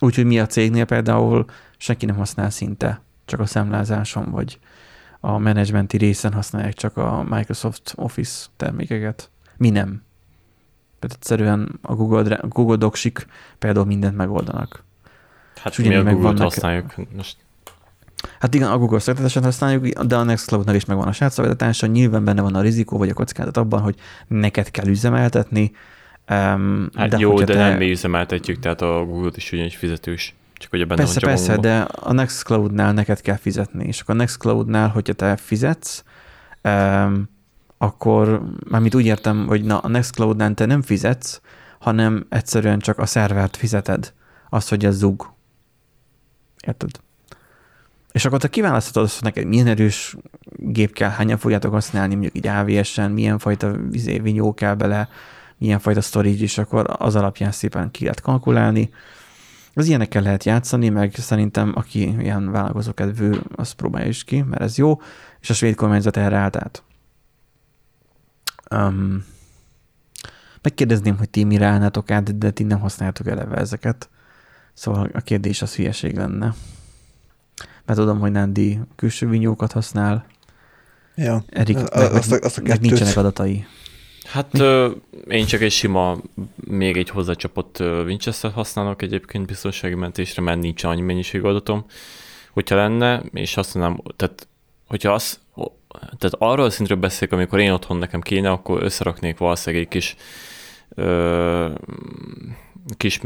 Úgyhogy mi a cégnél például senki nem használ szinte, csak a számlázáson, vagy a menedzsmenti részen használják csak a Microsoft Office termékeket. Mi nem. Tehát egyszerűen a Google, Google Docsik például mindent megoldanak. Hát mi a Google-t használjuk most? Hát igen, a Google szolgáltatáson használjuk, de a Nextcloud-nak is megvan a saját szolgáltatása, nyilván benne van a rizikó vagy a kockázat abban, hogy neked kell üzemeltetni. Um, hát de jó, de te... nem mi üzemeltetjük, tehát a Google-t is ugyanis fizetős. Csak hogy benne persze, persze, de a Nextcloud-nál neked kell fizetni, és akkor a Nextcloud-nál, hogyha te fizetsz, um, akkor, mármint úgy értem, hogy na, a Nextcloud-nál te nem fizetsz, hanem egyszerűen csak a szervert fizeted. Az, hogy ez zug. Érted? És akkor te kiválaszthatod azt, hogy neked milyen erős gép kell, hányan fogjátok használni, mondjuk így AVS-en, milyen fajta vizé, vinyó kell bele, milyen fajta storage, és akkor az alapján szépen ki lehet kalkulálni. Az ilyenekkel lehet játszani, meg szerintem aki ilyen vállalkozó kedvű, az próbálja is ki, mert ez jó, és a svéd kormányzat erre állt át. Um, megkérdezném, hogy ti mire állnátok át, de ti nem használjátok eleve ezeket. Szóval a kérdés az hülyeség lenne. Mert tudom, hogy Nandi külső vinyókat használ. Ja, Erik, a, meg, azt a, azt a meg nincsenek adatai. Hát ö, én csak egy sima, még egy hozzácsapott Winchester használok egyébként biztonsági mentésre, mert nincs annyi mennyiség adatom. Hogyha lenne, és mondanám, tehát hogyha az, tehát arról a szintről beszélek, amikor én otthon nekem kéne, akkor összeraknék valószínűleg egy kis ö, kis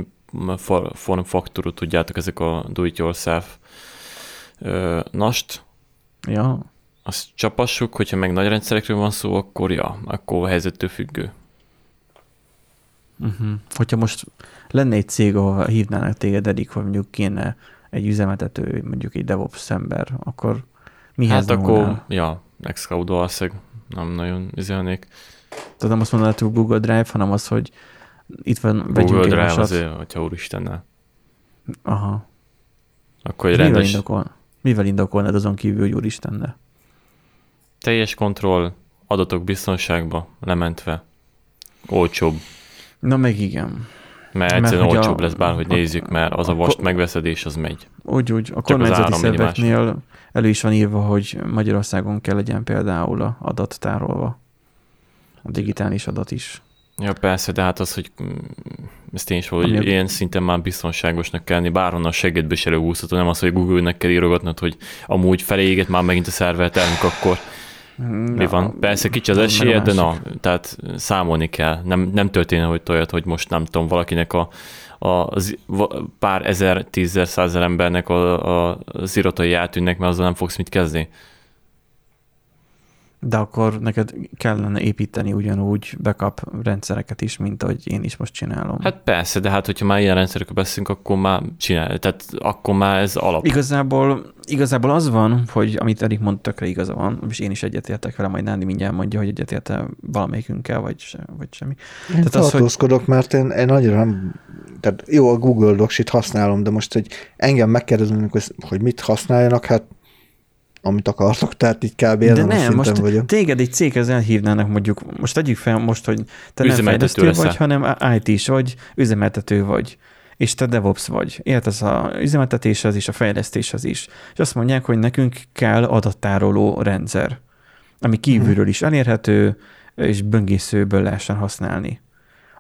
formfaktorú, tudjátok, ezek a do-it-yourself nast. Ja. Azt csapassuk, hogyha meg nagy rendszerekről van szó, akkor ja, akkor helyzettől függő. Uh-huh. Hogyha most lenne egy cég, ahol hívnának téged eddig, hogy mondjuk kéne egy üzemeltető, mondjuk egy DevOps ember, akkor mihez Hát akkor, volnál? ja, Nextcloud valószínűleg nem nagyon üzelnék. Tehát nem azt mondanátok hogy Google Drive, hanem az, hogy itt van, Google Drive vasat. azért, hogyha úristennel. Aha. Akkor egy rendes... Mivel, indokol, mivel indokolnád azon kívül, hogy úristenne? Teljes kontroll, adatok biztonságba, lementve. Olcsóbb. Na meg igen. Mert egyszerűen mert, olcsóbb a, lesz bárhogy a, nézzük, mert az a, a vast megveszedés az megy. Úgy, úgy. A Csak kormányzati szerveknél elő is van írva, hogy Magyarországon kell legyen például a adat tárolva. A digitális adat is. Ja, persze, de hát az, hogy mm, ezt én is hogy Ami ilyen szinten már biztonságosnak kell lenni, bárhonnan a segédbe is előhúzható, nem az, hogy Google-nek kell írogatnod, hogy amúgy feléget már megint a szervert elmük, akkor mi van? Persze kicsi az esélye, de na, tehát számolni kell. Nem, nem történne, hogy olyat, hogy most nem tudom, valakinek a, a, a pár ezer, tízzer, százer embernek a, a, az iratai eltűnnek, mert azzal nem fogsz mit kezdeni de akkor neked kellene építeni ugyanúgy backup rendszereket is, mint ahogy én is most csinálom. Hát persze, de hát hogyha már ilyen rendszerekről beszélünk, akkor már csinál, tehát akkor már ez alap. Igazából, igazából az van, hogy amit Erik mondta, tökre igaza van, és én is egyetértek vele, majd Nándi mindjárt mondja, hogy egyetérte valamelyikünkkel, vagy, se, vagy semmi. Én tehát tartózkodok, az, hogy... mert én, én nagyon nem, tehát jó, a Google Docs-it használom, de most, hogy engem megkérdezünk, hogy, hogy mit használjanak, hát amit akartok, tehát így kb. De nem, most vagyok. téged egy céghez elhívnának mondjuk, most tegyük fel most, hogy te nem Üzemeltető fejlesztő vagy, leszel. hanem IT-s vagy, üzemeltető vagy, és te DevOps vagy. Értesz a üzemeltetéshez is, a fejlesztéshez is. És azt mondják, hogy nekünk kell adattároló rendszer, ami kívülről is elérhető, és böngészőből lehessen használni.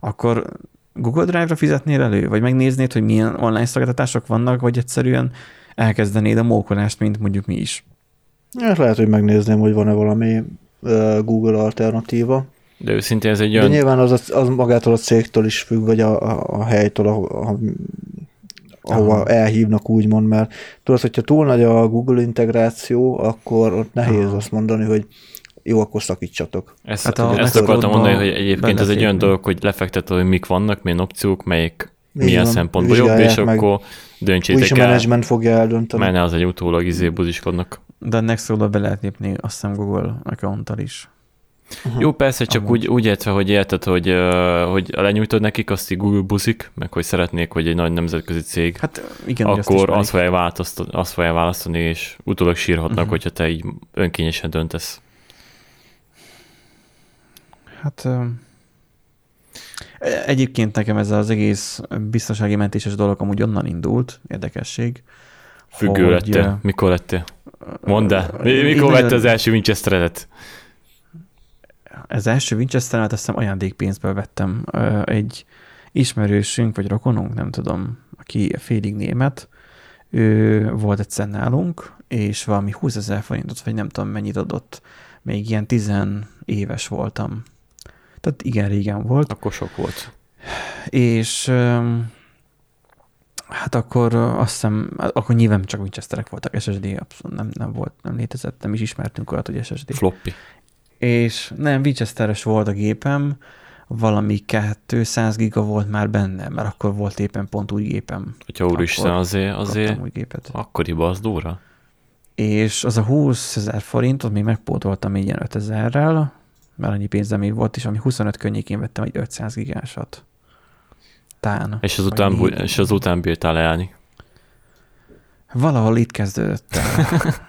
Akkor Google Drive-ra fizetnél elő, vagy megnéznéd, hogy milyen online szolgáltatások vannak, vagy egyszerűen elkezdenéd a mókolást, mint mondjuk mi is. Hát lehet, hogy megnézném, hogy van-e valami Google alternatíva. De őszintén ez egy De olyan... nyilván az, a- az magától a cégtől is függ, vagy a, a, a helytől, ahova, ahova Aha. elhívnak, úgymond, mert tudod, hogyha túl nagy a Google integráció, akkor ott nehéz Aha. azt mondani, hogy jó, akkor szakítsatok. Ezt, Hát a a, ezt akartam mondani, hogy egyébként ez egy olyan dolog, hogy lefekteted, hogy mik vannak, milyen opciók, melyik Így milyen van, szempontból jobb, és meg. akkor Úgyis döntsétek a el, menedzsment fogja eldönteni. mert az egy utólag izé buziskodnak. De ennek szóval be lehet lépni azt hiszem Google accounttal is. Aha. Jó, persze, csak Amúgy. úgy, úgy értve, hogy érted, hogy, hogy lenyújtod nekik, azt így Google buzik, meg hogy szeretnék, hogy egy nagy nemzetközi cég, Hát igen, akkor ismerik. azt fogják, változtat, azt fogják választani, és utólag sírhatnak, uh-huh. hogyha te így önkényesen döntesz. Hát ö, egyébként nekem ez az egész biztonsági mentéses dolog amúgy onnan indult, érdekesség. Függő hogy, lettél. Mikor lettél? Mondd el. Mikor nagyon- vette az első Winchester-et? Ez első Winchester-et azt hiszem ajándékpénzből vettem. Egy ismerősünk, vagy rokonunk, nem tudom, aki félig német, ő volt egyszer nálunk, és valami 20 ezer forintot, vagy nem tudom mennyit adott. Még ilyen 10 éves voltam. Tehát igen régen volt. Akkor sok volt. És hát akkor azt hiszem, akkor nyilván csak Winchesterek voltak, SSD abszolút nem, nem volt, nem létezett, nem is ismertünk olyat, hogy SSD. Floppy. És nem, Winchesteres volt a gépem, valami 200 giga volt már benne, mert akkor volt éppen pont új gépem. Hogyha úristen, azért, azért új gépet. akkoriban az durva. És az a 20 ezer forintot még megpótoltam így ilyen 5 ezerrel, mert annyi pénzem még volt, és ami 25 környékén vettem egy 500 gigásat. Tán. És az, Vagy után, négy. és az után bírtál leállni. Valahol itt kezdődött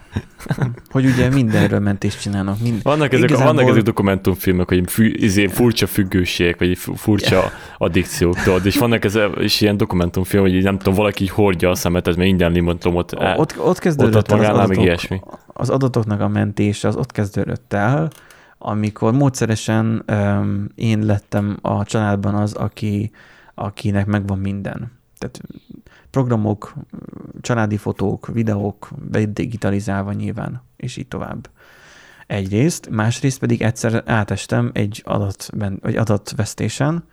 hogy ugye mindenről mentést csinálnak. Mind... Vannak ezek, Igazából- vannak ezek dokumentumfilmek, hogy fü, izé, furcsa függőség, vagy fu- furcsa addikciók, tudod, és vannak ez, és ilyen dokumentumfilm, hogy nem tudom, valaki így hordja a szemetet, mert minden limitlomot el, Ott, ott kezdődött ott el az adatok, ilyesmi. az adatoknak a mentése, az ott kezdődött el, amikor módszeresen um, én lettem a családban az, aki, akinek megvan minden. Tehát programok, családi fotók, videók, digitalizálva nyilván, és így tovább. Egyrészt, másrészt pedig egyszer átestem egy adat, vagy adatvesztésen,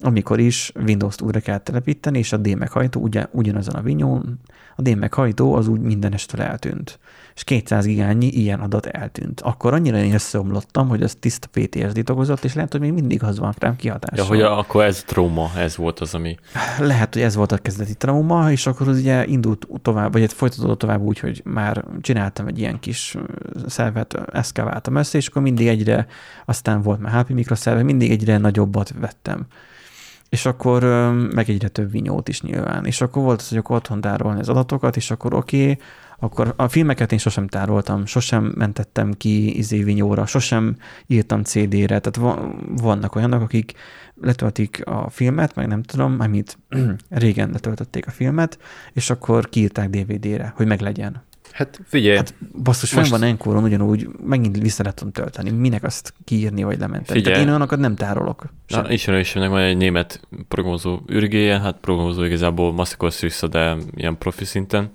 amikor is Windows-t újra kell telepíteni, és a D meghajtó ugye, ugyanazon a vinyón, a D meghajtó az úgy mindenestől eltűnt. És 200 gigányi ilyen adat eltűnt. Akkor annyira én összeomlottam, hogy ez tiszta PTSD okozott, és lehet, hogy még mindig az van rám kihatással. Ja, hogy akkor ez trauma, ez volt az, ami... Lehet, hogy ez volt a kezdeti trauma, és akkor az ugye indult tovább, vagy hát folytatódott tovább úgy, hogy már csináltam egy ilyen kis szervet, eszkaváltam össze, és akkor mindig egyre, aztán volt már HP mikroszerve, mindig egyre nagyobbat vettem. És akkor meg egyre több vinyót is nyilván. És akkor volt az, hogy akkor otthon tárolni az adatokat, és akkor oké, okay, akkor a filmeket én sosem tároltam, sosem mentettem ki izé vinyóra, sosem írtam CD-re, tehát va- vannak olyanok, akik letöltik a filmet, meg nem tudom, amit régen letöltötték a filmet, és akkor kiírták DVD-re, hogy meglegyen. Hát figyelj, Hát basszus, Most- van Enkoron ugyanúgy, megint vissza lehet tudom tölteni. Minek azt kiírni, vagy lementeni? Figyelj. Tehát én olyanokat nem tárolok. Na, ismerősömnek van egy német programozó ürgéje, hát programozó igazából masszikos vissza, de ilyen profi szinten,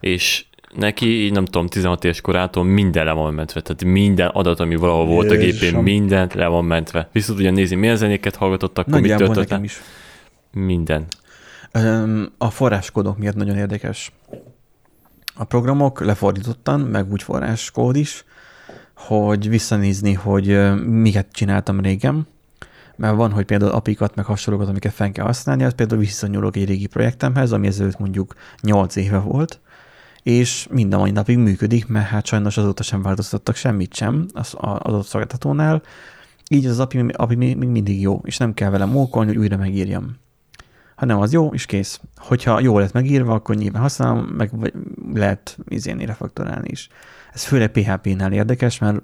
és neki, így nem tudom, 16 éves korától minden le van mentve, tehát minden adat, ami valahol volt a gépén, mindent le van mentve. Vissza tudja nézni, milyen zenéket hallgatott, akkor mit töltött is. Minden. A forráskódok miatt nagyon érdekes. A programok lefordítottan, meg úgy forráskód is, hogy visszanézni, hogy miket csináltam régen, mert van, hogy például apikat, meg hasonlókat, amiket fenn kell használni, az például visszanyúlok egy régi projektemhez, ami ezelőtt mondjuk 8 éve volt, és minden mai napig működik, mert hát sajnos azóta sem változtattak semmit sem az adott szolgáltatónál, így az API, API még mindig jó, és nem kell vele mókolni, hogy újra megírjam hanem az jó, és kész. Hogyha jó lett megírva, akkor nyilván használom, meg lehet izéni refaktorálni is. Ez főleg PHP-nál érdekes, mert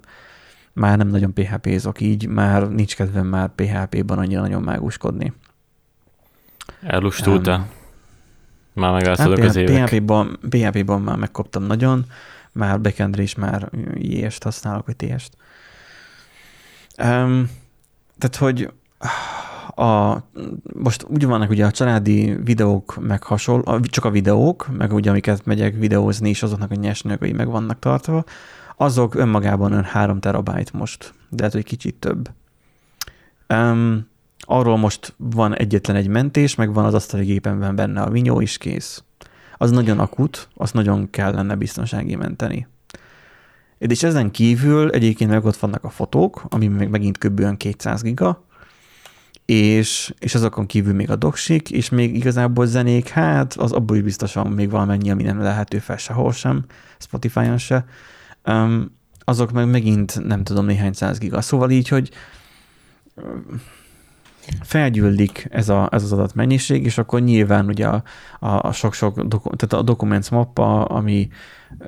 már nem nagyon PHP-zok így, már nincs kedvem már PHP-ban annyira nagyon máguskodni. Elustultál? Um, már megállszodok hát, az évek. PHP-ban, PHP-ban már megkoptam nagyon, már backendre is már JS-t használok, vagy TS-t. Um, tehát, hogy a, most úgy vannak ugye a családi videók, meg hasonló, csak a videók, meg ugye amiket megyek videózni, és azoknak a nyersanyagai meg vannak tartva, azok önmagában ön 3 terabájt most, de lehet, hogy kicsit több. Um, arról most van egyetlen egy mentés, meg van az asztali gépen benne a vinyó is kész. Az nagyon akut, azt nagyon kellene biztonsági menteni. És ezen kívül egyébként meg ott vannak a fotók, ami meg megint kb. 200 giga, és, és azokon kívül még a doksik, és még igazából zenék, hát az abból is biztosan még valamennyi, ami nem lehető fel sehol sem, Spotify-on se. Um, azok meg megint nem tudom néhány száz giga. Szóval így, hogy felgyűlik ez, a, ez az adatmennyiség, és akkor nyilván ugye a, a sok-sok, doku, tehát a Documents mappa, ami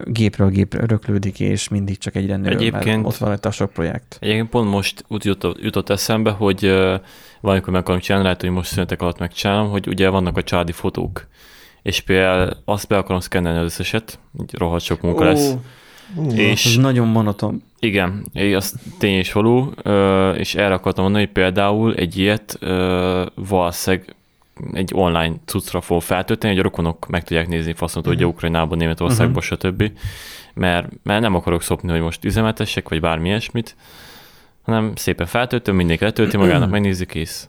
gépről gépre öröklődik, és mindig csak egyre nő, egyébként, mert ott van a sok projekt. Egyébként pont most úgy jutott, jutott eszembe, hogy uh, valamikor meg akarom csinálni, lehet, hogy most szünetek alatt megcsinálom, hogy ugye vannak a csádi fotók, és például azt be akarom szkennelni az összeset, így rohadt sok munka oh. lesz. Uh, és ez nagyon monoton. Igen, az tény és való, és erre akartam mondani, hogy például egy ilyet valószínűleg egy online cuccra fog feltölteni, hogy a rokonok meg tudják nézni faszont, hogy uh-huh. Ukrajnában, Németországban, uh-huh. stb. Mert, mert nem akarok szopni, hogy most üzemetessek, vagy bármi ilyesmit, hanem szépen feltöltöm, mindenki letölti magának, megnézi, kész.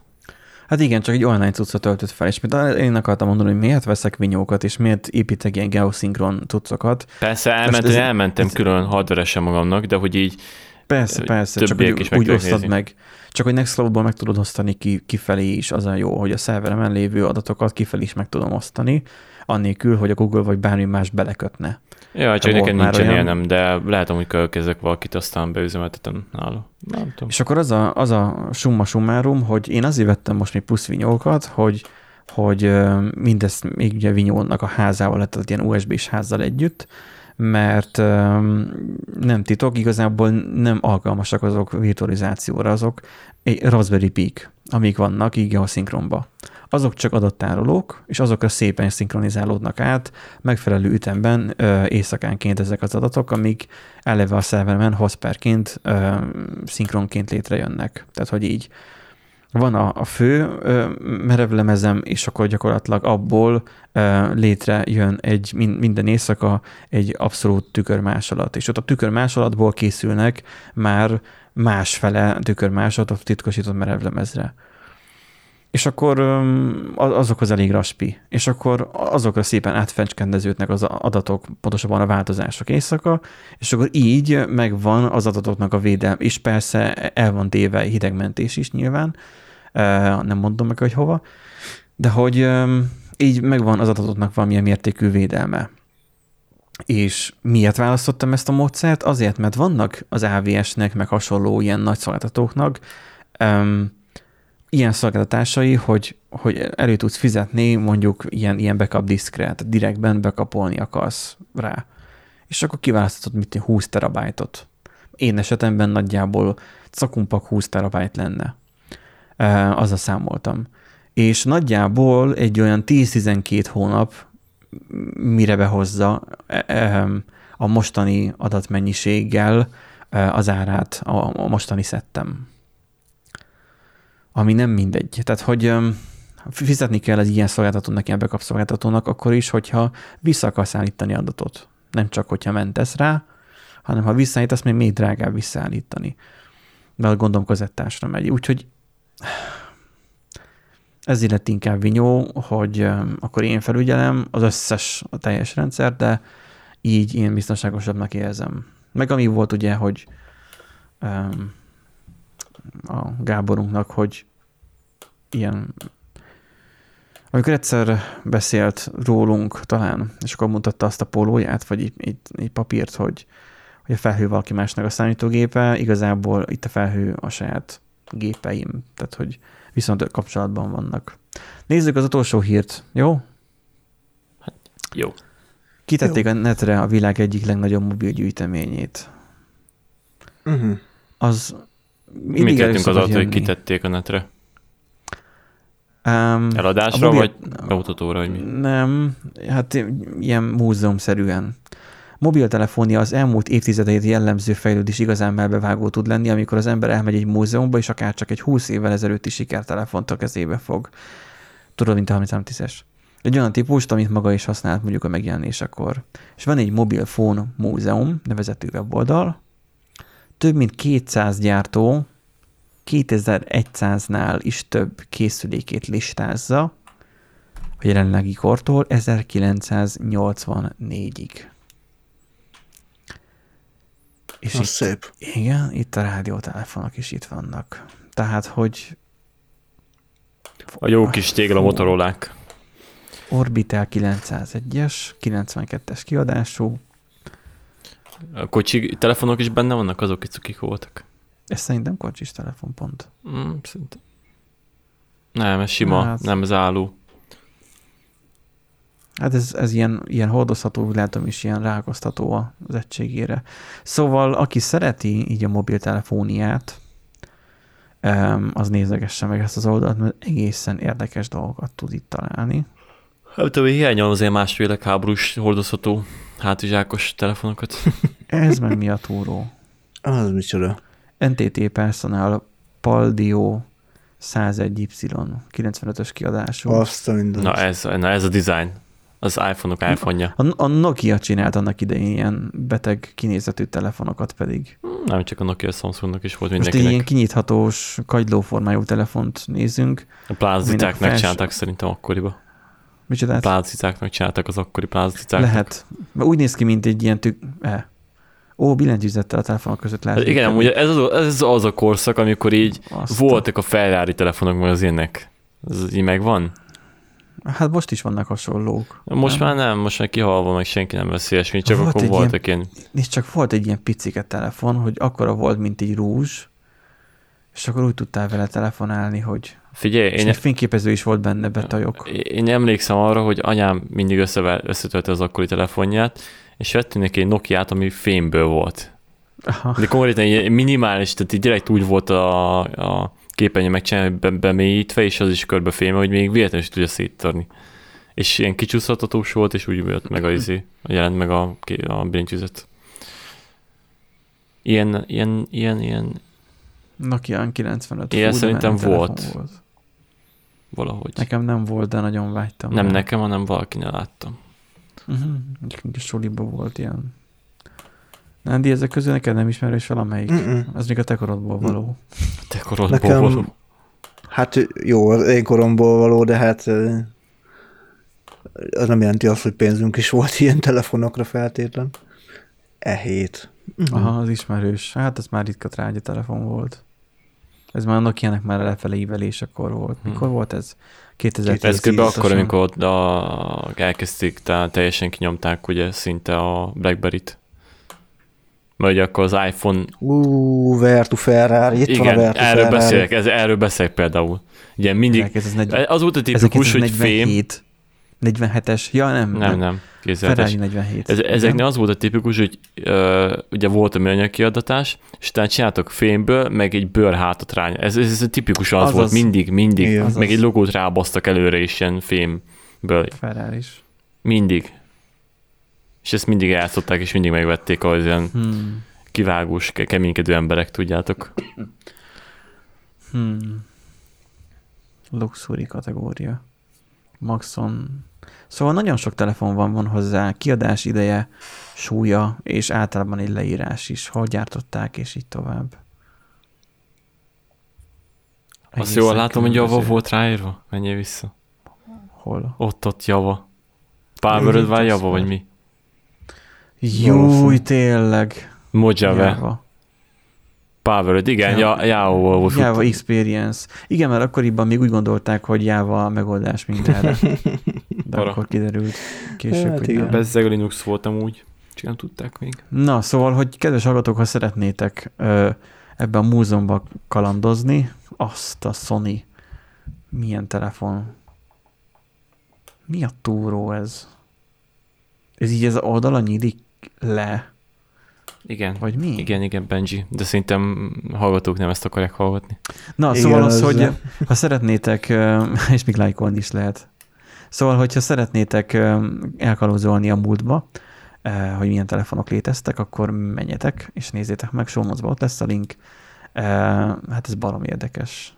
Hát igen, csak egy online cuccot töltött fel, és én akartam mondani, hogy miért veszek vinyókat, és miért építek ilyen geoszinkron cuccokat. Persze, elment, ez, elmentem ez, külön hardveresen magamnak, de hogy így Persze, persze, csak hogy is úgy osztad nézni. meg. Csak hogy Nextcloud-ból meg tudod osztani ki, kifelé is, az a jó, hogy a szerveremen lévő adatokat kifelé is meg tudom osztani, annélkül, hogy a Google vagy bármi más belekötne. Ja, csak nekem nincsen olyan... ilyenem, de lehet, hogy következek valakit, aztán beüzemeltetem nála. Nem tudom. És akkor az a, az a summa summarum, hogy én azért vettem most még plusz vinyókat, hogy hogy mindezt még ugye vinyónak a házával, tehát ilyen USB-s házzal együtt, mert nem titok, igazából nem alkalmasak azok virtualizációra, azok egy Raspberry Pi, amik vannak így a szinkronba azok csak adattárolók, és azokra szépen szinkronizálódnak át, megfelelő ütemben ö, éjszakánként ezek az adatok, amik eleve a szerverben hozperként, ö, szinkronként létrejönnek. Tehát, hogy így. Van a, a fő ö, merevlemezem, és akkor gyakorlatilag abból ö, létrejön egy minden éjszaka egy abszolút tükörmásolat, és ott a tükörmásolatból készülnek már másfele tükörmásolatok titkosított merevlemezre és akkor azokhoz elég raspi, és akkor azokra szépen átfecskendeződnek az adatok, pontosabban a változások éjszaka, és akkor így megvan az adatoknak a védelme, és persze el van téve hidegmentés is nyilván, nem mondom meg, hogy hova, de hogy így megvan az adatoknak valamilyen mértékű védelme. És miért választottam ezt a módszert? Azért, mert vannak az AVS-nek, meg hasonló ilyen nagy szolgáltatóknak ilyen szolgáltatásai, hogy, hogy elő tudsz fizetni mondjuk ilyen, ilyen backup diszkre, tehát direktben bekapolni akarsz rá. És akkor kiválaszthatod mit 20 terabájtot. Én esetemben nagyjából cakumpak 20 terabájt lenne. E, azzal számoltam. És nagyjából egy olyan 10-12 hónap mire behozza e, a mostani adatmennyiséggel az árát a mostani szettem ami nem mindegy. Tehát, hogy fizetni kell egy ilyen szolgáltatónak, ilyen backup szolgáltatónak, akkor is, hogyha vissza akarsz állítani adatot. Nem csak, hogyha mentesz rá, hanem ha visszaállítasz, még még drágább visszaállítani. Mert gondolom kazettásra megy. Úgyhogy ez lett inkább vinyó, hogy akkor én felügyelem az összes, a teljes rendszer, de így én biztonságosabbnak érzem. Meg ami volt ugye, hogy um, a Gáborunknak, hogy ilyen amikor egyszer beszélt rólunk talán, és akkor mutatta azt a pólóját, vagy egy, egy, egy papírt, hogy, hogy a felhő valaki másnak a számítógépe, igazából itt a felhő a saját gépeim, tehát hogy viszont kapcsolatban vannak. Nézzük az utolsó hírt, jó? Hát, jó. Kitették Jó. a netre a világ egyik legnagyobb mobil gyűjteményét. Uh-huh. Az Mit tettünk az alatt, hogy kitették a netre? Um, Eladásra, vagy bemutatóra, vagy mi? Nem, hát ilyen múzeumszerűen. Mobiltelefonia az elmúlt évtizedeit jellemző fejlődés igazán melbevágó tud lenni, amikor az ember elmegy egy múzeumba, és akár csak egy 20 évvel ezelőtti sikertelefont a kezébe fog. Tudod, mint a 3310-es. Egy olyan típust, amit maga is használt mondjuk a megjelenésekor. És van egy mobilfón múzeum, nevezetű weboldal, több mint 200 gyártó 2100-nál is több készülékét listázza a jelenlegi kortól 1984-ig. És Az itt, szép. igen, itt a rádiótelefonok is itt vannak. Tehát, hogy A jó kis tégla motorolák. Orbitel 901-es, 92-es kiadású, A kocsi telefonok is benne vannak, azok itt cukik voltak. ez szerintem kocsis telefon pont. Mm, szerintem. Nem, ez sima, Hát. nem ez álló. Hát ez, ez ilyen, ilyen hordozható, látom is ilyen rákoztató az egységére. Szóval, aki szereti így a mobiltelefóniát, az nézegesse meg ezt az oldalt, mert egészen érdekes dolgokat tud itt találni. Hát tudom, hiányol azért más világháborús hordozható hátizsákos telefonokat. Ez meg mi a túró? Az micsoda. NTT Personal Paldio 101Y 95-ös kiadású. Azt a. Na ez, na ez a design. Az iPhone-ok iPhone-ja. A, a Nokia csinált annak idején ilyen beteg kinézetű telefonokat pedig. Nem csak a Nokia, a Samsungnak is volt Most egy mindenkinek. ilyen kinyithatós, kagylóformájú telefont nézünk. A plázicák fels- megcsinálták szerintem akkoriba. Micsoda? Plázicák megcsinálták az akkori plázicák. Lehet. Úgy néz ki, mint egy ilyen tük... Eh. Ó, billentyűzettel a telefonok között lehet. Hát igen, amúgy ez az, ez az a korszak, amikor így Azt voltak a Ferrari telefonok, meg az ilyenek. Ez így megvan? Hát most is vannak hasonlók. Most nem? már nem, most már kihalva, meg senki nem veszi ilyesmit, csak Volt akkor egy voltak ilyen... Nézd, csak volt egy ilyen picike telefon, hogy akkora volt, mint egy rúzs, és akkor úgy tudtál vele telefonálni, hogy... Figyelj, És én, egy fényképező is volt benne, betajok. én emlékszem arra, hogy anyám mindig összevel, összetölte az akkori telefonját, és vettünk neki egy Nokia-t, ami fémből volt. Aha. De konkrétan ilyen minimális, tehát így direkt úgy volt a, a képernyő megcsinálni, be, bemélyítve, és az is körbe féme, hogy még véletlenül is tudja széttörni. És ilyen kicsúszhatatós volt, és úgy jött meg a izé, jelent meg a, a billentyűzet. Ilyen, ilyen, ilyen, ilyen, Nokia 95. Ilyen szerintem volt. volt. Valahogy. Nekem nem volt, de nagyon vágytam. Nem rá. nekem, hanem valakinek láttam. Uh-huh. Soliba volt ilyen. Nándi, ezek közül neked nem ismerős valamelyik? Mm-mm. Az még a te korodból való. Te korodból Nekem, való. hát jó, az én koromból való, de hát az nem jelenti azt, hogy pénzünk is volt ilyen telefonokra feltétlen. E hét. Aha, az ismerős. Hát ez már ritka trágya telefon volt. Ez már a Nokia-nek már lefele ívelésekor volt. Hmm. Mikor volt ez? 2010 Ez kb. akkor, amikor a, elkezdték, tehát teljesen kinyomták ugye szinte a Blackberry-t. Mert ugye akkor az iPhone, Ú, Vertu Ferrari, itt van a igen, Vertu erről Ferrari. beszélek, ez, erről beszélek például. Ugye mindig, Ez az negy- az volt a tipikus, hogy fém, 1947. 47-es. Ja, nem. nem, nem. Ferrari 47. Ez, ezeknél az volt a tipikus, hogy ö, ugye volt a műanyag kiadatás, és utána csináltak fémből, meg egy bőrhátat rá. Ez, ez, ez tipikusan az, Azaz. volt, mindig, mindig. Igen. Meg egy logót rábasztak előre is ilyen fémből. Ferrari is. Mindig. És ezt mindig elszották, és mindig megvették az ilyen Hmm. kivágós, ke- keménykedő emberek, tudjátok. Hmm. Luxury kategória. Maxon. Szóval nagyon sok telefon van, hozzá, kiadás ideje, súlya, és általában egy leírás is, hol gyártották, és így tovább. Azt Egészen jól látom, hogy Java volt ráírva. Menjél vissza. Hol? Ott, ott Java. Powered by Java, vagy mi? Júj, tényleg. Mojave. Java. Powered, igen, Java. ja, Java volt. Java Experience. Igen, mert akkoriban még úgy gondolták, hogy Java a megoldás mindenre. De Para. akkor kiderült később, Hát hogy igen. nem. Bezzeg a Linux voltam úgy. Csak nem tudták még. Na, szóval, hogy kedves hallgatók, ha szeretnétek ö, ebben a múzeumban kalandozni, azt a Sony milyen telefon? Mi a túró ez? Ez így az oldala nyílik le, Igen. vagy mi? Igen, igen, Benji. De szerintem hallgatók nem ezt akarják hallgatni. Na, Igen, szóval az, az- hogy ha szeretnétek, és még lájkolni is lehet. Szóval, hogyha szeretnétek elkalózolni a múltba, hogy milyen telefonok léteztek, akkor menjetek, és nézzétek meg, notes-ba ott lesz a link. Hát ez barom érdekes.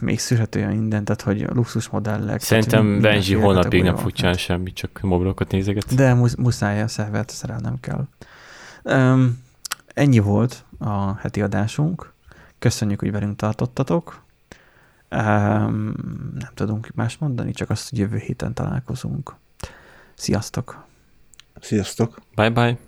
Még szűrhető olyan mindent, tehát hogy luxus modellek. Szerintem Benji holnapig nem fog csinálni semmit, csak mobilokat nézeget. De musz, muszáj a szervert szerelnem kell. Um, ennyi volt a heti adásunk. Köszönjük, hogy velünk tartottatok. Um, nem tudunk más mondani, csak azt, hogy jövő héten találkozunk. Sziasztok! Sziasztok! Bye bye.